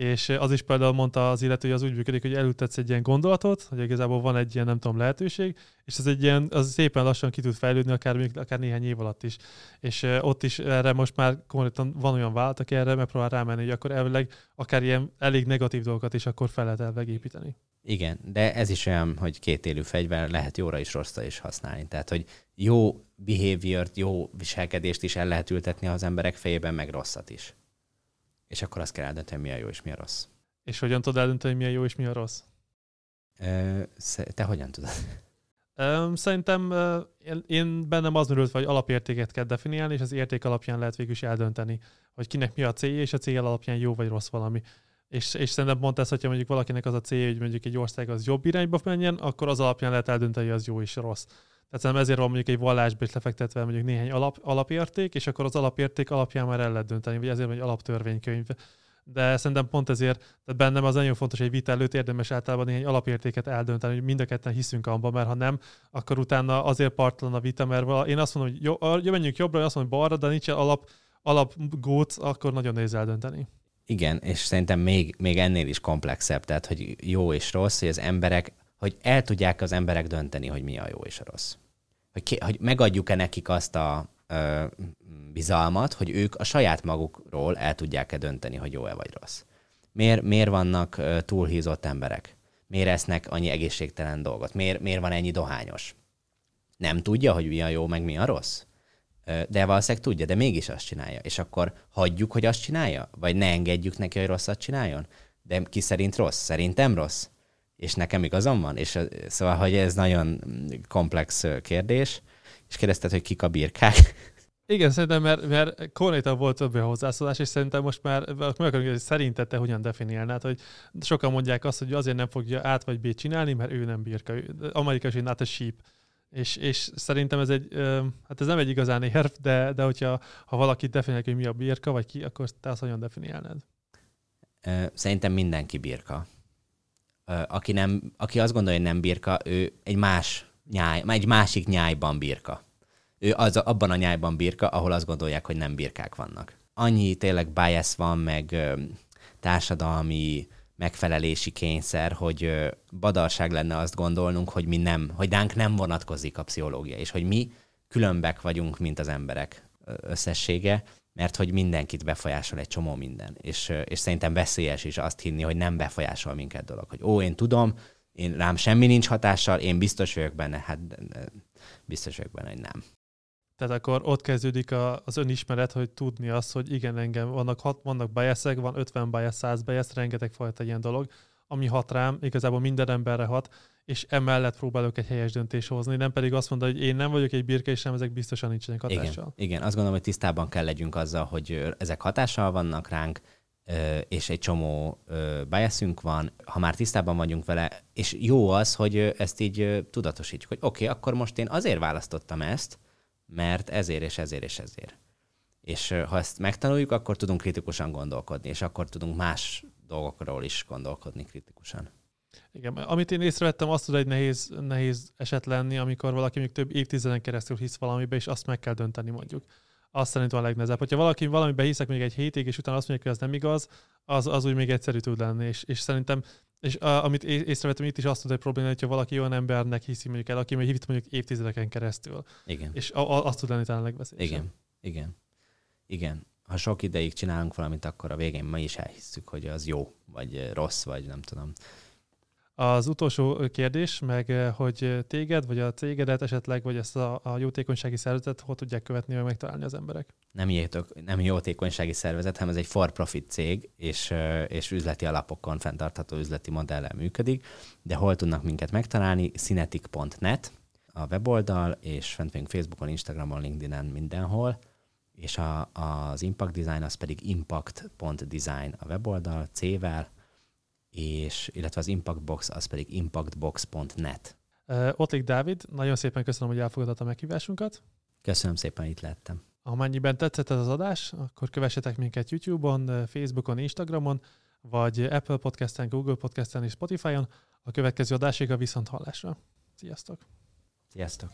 A: és az is például mondta az illető, hogy az úgy működik, hogy elültetsz egy ilyen gondolatot, hogy igazából van egy ilyen, nem tudom, lehetőség, és ez egy ilyen, az szépen lassan ki tud fejlődni, akár, akár néhány év alatt is. És ott is erre most már konkrétan van olyan vállalat, aki erre megpróbál rámenni, hogy akkor elvileg akár ilyen elég negatív dolgokat is akkor fel lehet elvileg építeni.
B: Igen, de ez is olyan, hogy két élő fegyver lehet jóra is rosszra is használni. Tehát, hogy jó behavior jó viselkedést is el lehet ültetni az emberek fejében, meg rosszat is. És akkor azt kell eldönteni, mi a jó és mi a rossz.
A: És hogyan tudod eldönteni, mi a jó és mi a rossz?
B: Te hogyan tudod?
A: Szerintem én bennem az merült, hogy alapértéket kell definiálni, és az érték alapján lehet végül is eldönteni, hogy kinek mi a célja, és a cél alapján jó vagy rossz valami. És, és szerintem pont ez, hogyha mondjuk valakinek az a célja, hogy mondjuk egy ország az jobb irányba menjen, akkor az alapján lehet eldönteni, hogy az jó és rossz. Tehát szerintem ezért van mondjuk egy vallásba is lefektetve mondjuk néhány alap, alapérték, és akkor az alapérték alapján már el lehet dönteni, vagy ezért van egy alaptörvénykönyv. De szerintem pont ezért, tehát bennem az nagyon fontos, hogy vita előtt érdemes általában néhány alapértéket eldönteni, hogy mind a ketten hiszünk abban, mert ha nem, akkor utána azért partlan a vita, mert én azt mondom, hogy jó, menjünk jobbra, azt mondom, hogy balra, de nincs alap, alap gót, akkor nagyon nehéz eldönteni.
B: Igen, és szerintem még, még ennél is komplexebb, tehát hogy jó és rossz, hogy az emberek hogy el tudják az emberek dönteni, hogy mi a jó és a rossz. Hogy, ki, hogy megadjuk-e nekik azt a ö, bizalmat, hogy ők a saját magukról el tudják-e dönteni, hogy jó-e vagy rossz. Miért, miért vannak ö, túlhízott emberek? Miért esznek annyi egészségtelen dolgot? Miért, miért van ennyi dohányos? Nem tudja, hogy mi a jó, meg mi a rossz? De valószínűleg tudja, de mégis azt csinálja. És akkor hagyjuk, hogy azt csinálja? Vagy ne engedjük neki, hogy rosszat csináljon? De ki szerint rossz? Szerintem rossz? és nekem igazam van? És szóval, hogy ez nagyon komplex kérdés, és kérdezted, hogy kik a birkák.
A: Igen, szerintem, mert, mert konkrétan volt több hozzászólás, és szerintem most már meg akarom, hogy szerinted te hogyan definiálnád, hogy sokan mondják azt, hogy azért nem fogja át vagy B csinálni, mert ő nem birka. Amerika is not a sheep. És, és szerintem ez egy, hát ez nem egy igazán érv, de, de hogyha ha valaki definiálja, hogy mi a birka, vagy ki, akkor te azt hogyan definiálnád?
B: Szerintem mindenki birka aki, nem, aki azt gondolja, hogy nem birka, ő egy más nyáj, egy másik nyájban birka. Ő az, abban a nyájban birka, ahol azt gondolják, hogy nem birkák vannak. Annyi tényleg bias van, meg társadalmi megfelelési kényszer, hogy badarság lenne azt gondolnunk, hogy mi nem, hogy ránk nem vonatkozik a pszichológia, és hogy mi különbek vagyunk, mint az emberek összessége, mert hogy mindenkit befolyásol egy csomó minden. És, és szerintem veszélyes is azt hinni, hogy nem befolyásol minket dolog. Hogy ó, én tudom, én rám semmi nincs hatással, én biztos vagyok benne. Hát biztos vagyok benne, hogy nem.
A: Tehát akkor ott kezdődik a, az önismeret, hogy tudni azt, hogy igen, engem vannak, hat, vannak biaszek, van 50 bias, 100 bias, rengeteg fajta ilyen dolog, ami hat rám, igazából minden emberre hat, és emellett próbálok egy helyes döntés hozni, nem pedig azt mondani, hogy én nem vagyok egy birke, és nem ezek biztosan nincsenek hatással.
B: Igen, igen, azt gondolom, hogy tisztában kell legyünk azzal, hogy ezek hatással vannak ránk, és egy csomó biasünk van, ha már tisztában vagyunk vele, és jó az, hogy ezt így tudatosítjuk, hogy oké, okay, akkor most én azért választottam ezt, mert ezért és ezért és ezért. És ha ezt megtanuljuk, akkor tudunk kritikusan gondolkodni, és akkor tudunk más dolgokról is gondolkodni kritikusan.
A: Igen, amit én észrevettem, azt tud egy nehéz, nehéz eset lenni, amikor valaki még több évtizeden keresztül hisz valamibe, és azt meg kell dönteni mondjuk. Azt szerintem a legnehezebb. Hogyha valaki valamiben hiszek még egy hétig, és utána azt mondja, hogy ez nem igaz, az, az úgy még egyszerű tud lenni. És, és szerintem, és a, amit észrevettem itt is azt tud egy probléma, hogyha valaki olyan embernek hiszi mondjuk el, aki még hitt mondjuk évtizedeken keresztül.
B: Igen.
A: És a, a, azt tud lenni talán a legveszélyesebb.
B: Igen, igen, igen. Ha sok ideig csinálunk valamit, akkor a végén mi is elhisszük, hogy az jó, vagy rossz, vagy nem tudom.
A: Az utolsó kérdés, meg hogy téged, vagy a cégedet esetleg, vagy ezt a, a jótékonysági szervezetet hol tudják követni, vagy megtalálni az emberek?
B: Nem, jöttök, nem jótékonysági szervezet, hanem ez egy for-profit cég, és, és üzleti alapokon fenntartható üzleti modellel működik, de hol tudnak minket megtalálni? Cinetic.net a weboldal, és fent vagyunk Facebookon, Instagramon, LinkedIn-en, mindenhol, és a, az Impact Design az pedig impact.design a weboldal, C-vel, és, illetve az Impact Box az pedig impactbox.net.
A: Ottlik Dávid, nagyon szépen köszönöm, hogy elfogadta a meghívásunkat.
B: Köszönöm szépen, itt lettem.
A: Amennyiben tetszett ez az adás, akkor kövessetek minket YouTube-on, Facebookon, Instagramon, vagy Apple Podcast-en, Google Podcast-en és Spotify-on. A következő adásig a viszont hallásra. Sziasztok!
B: Sziasztok!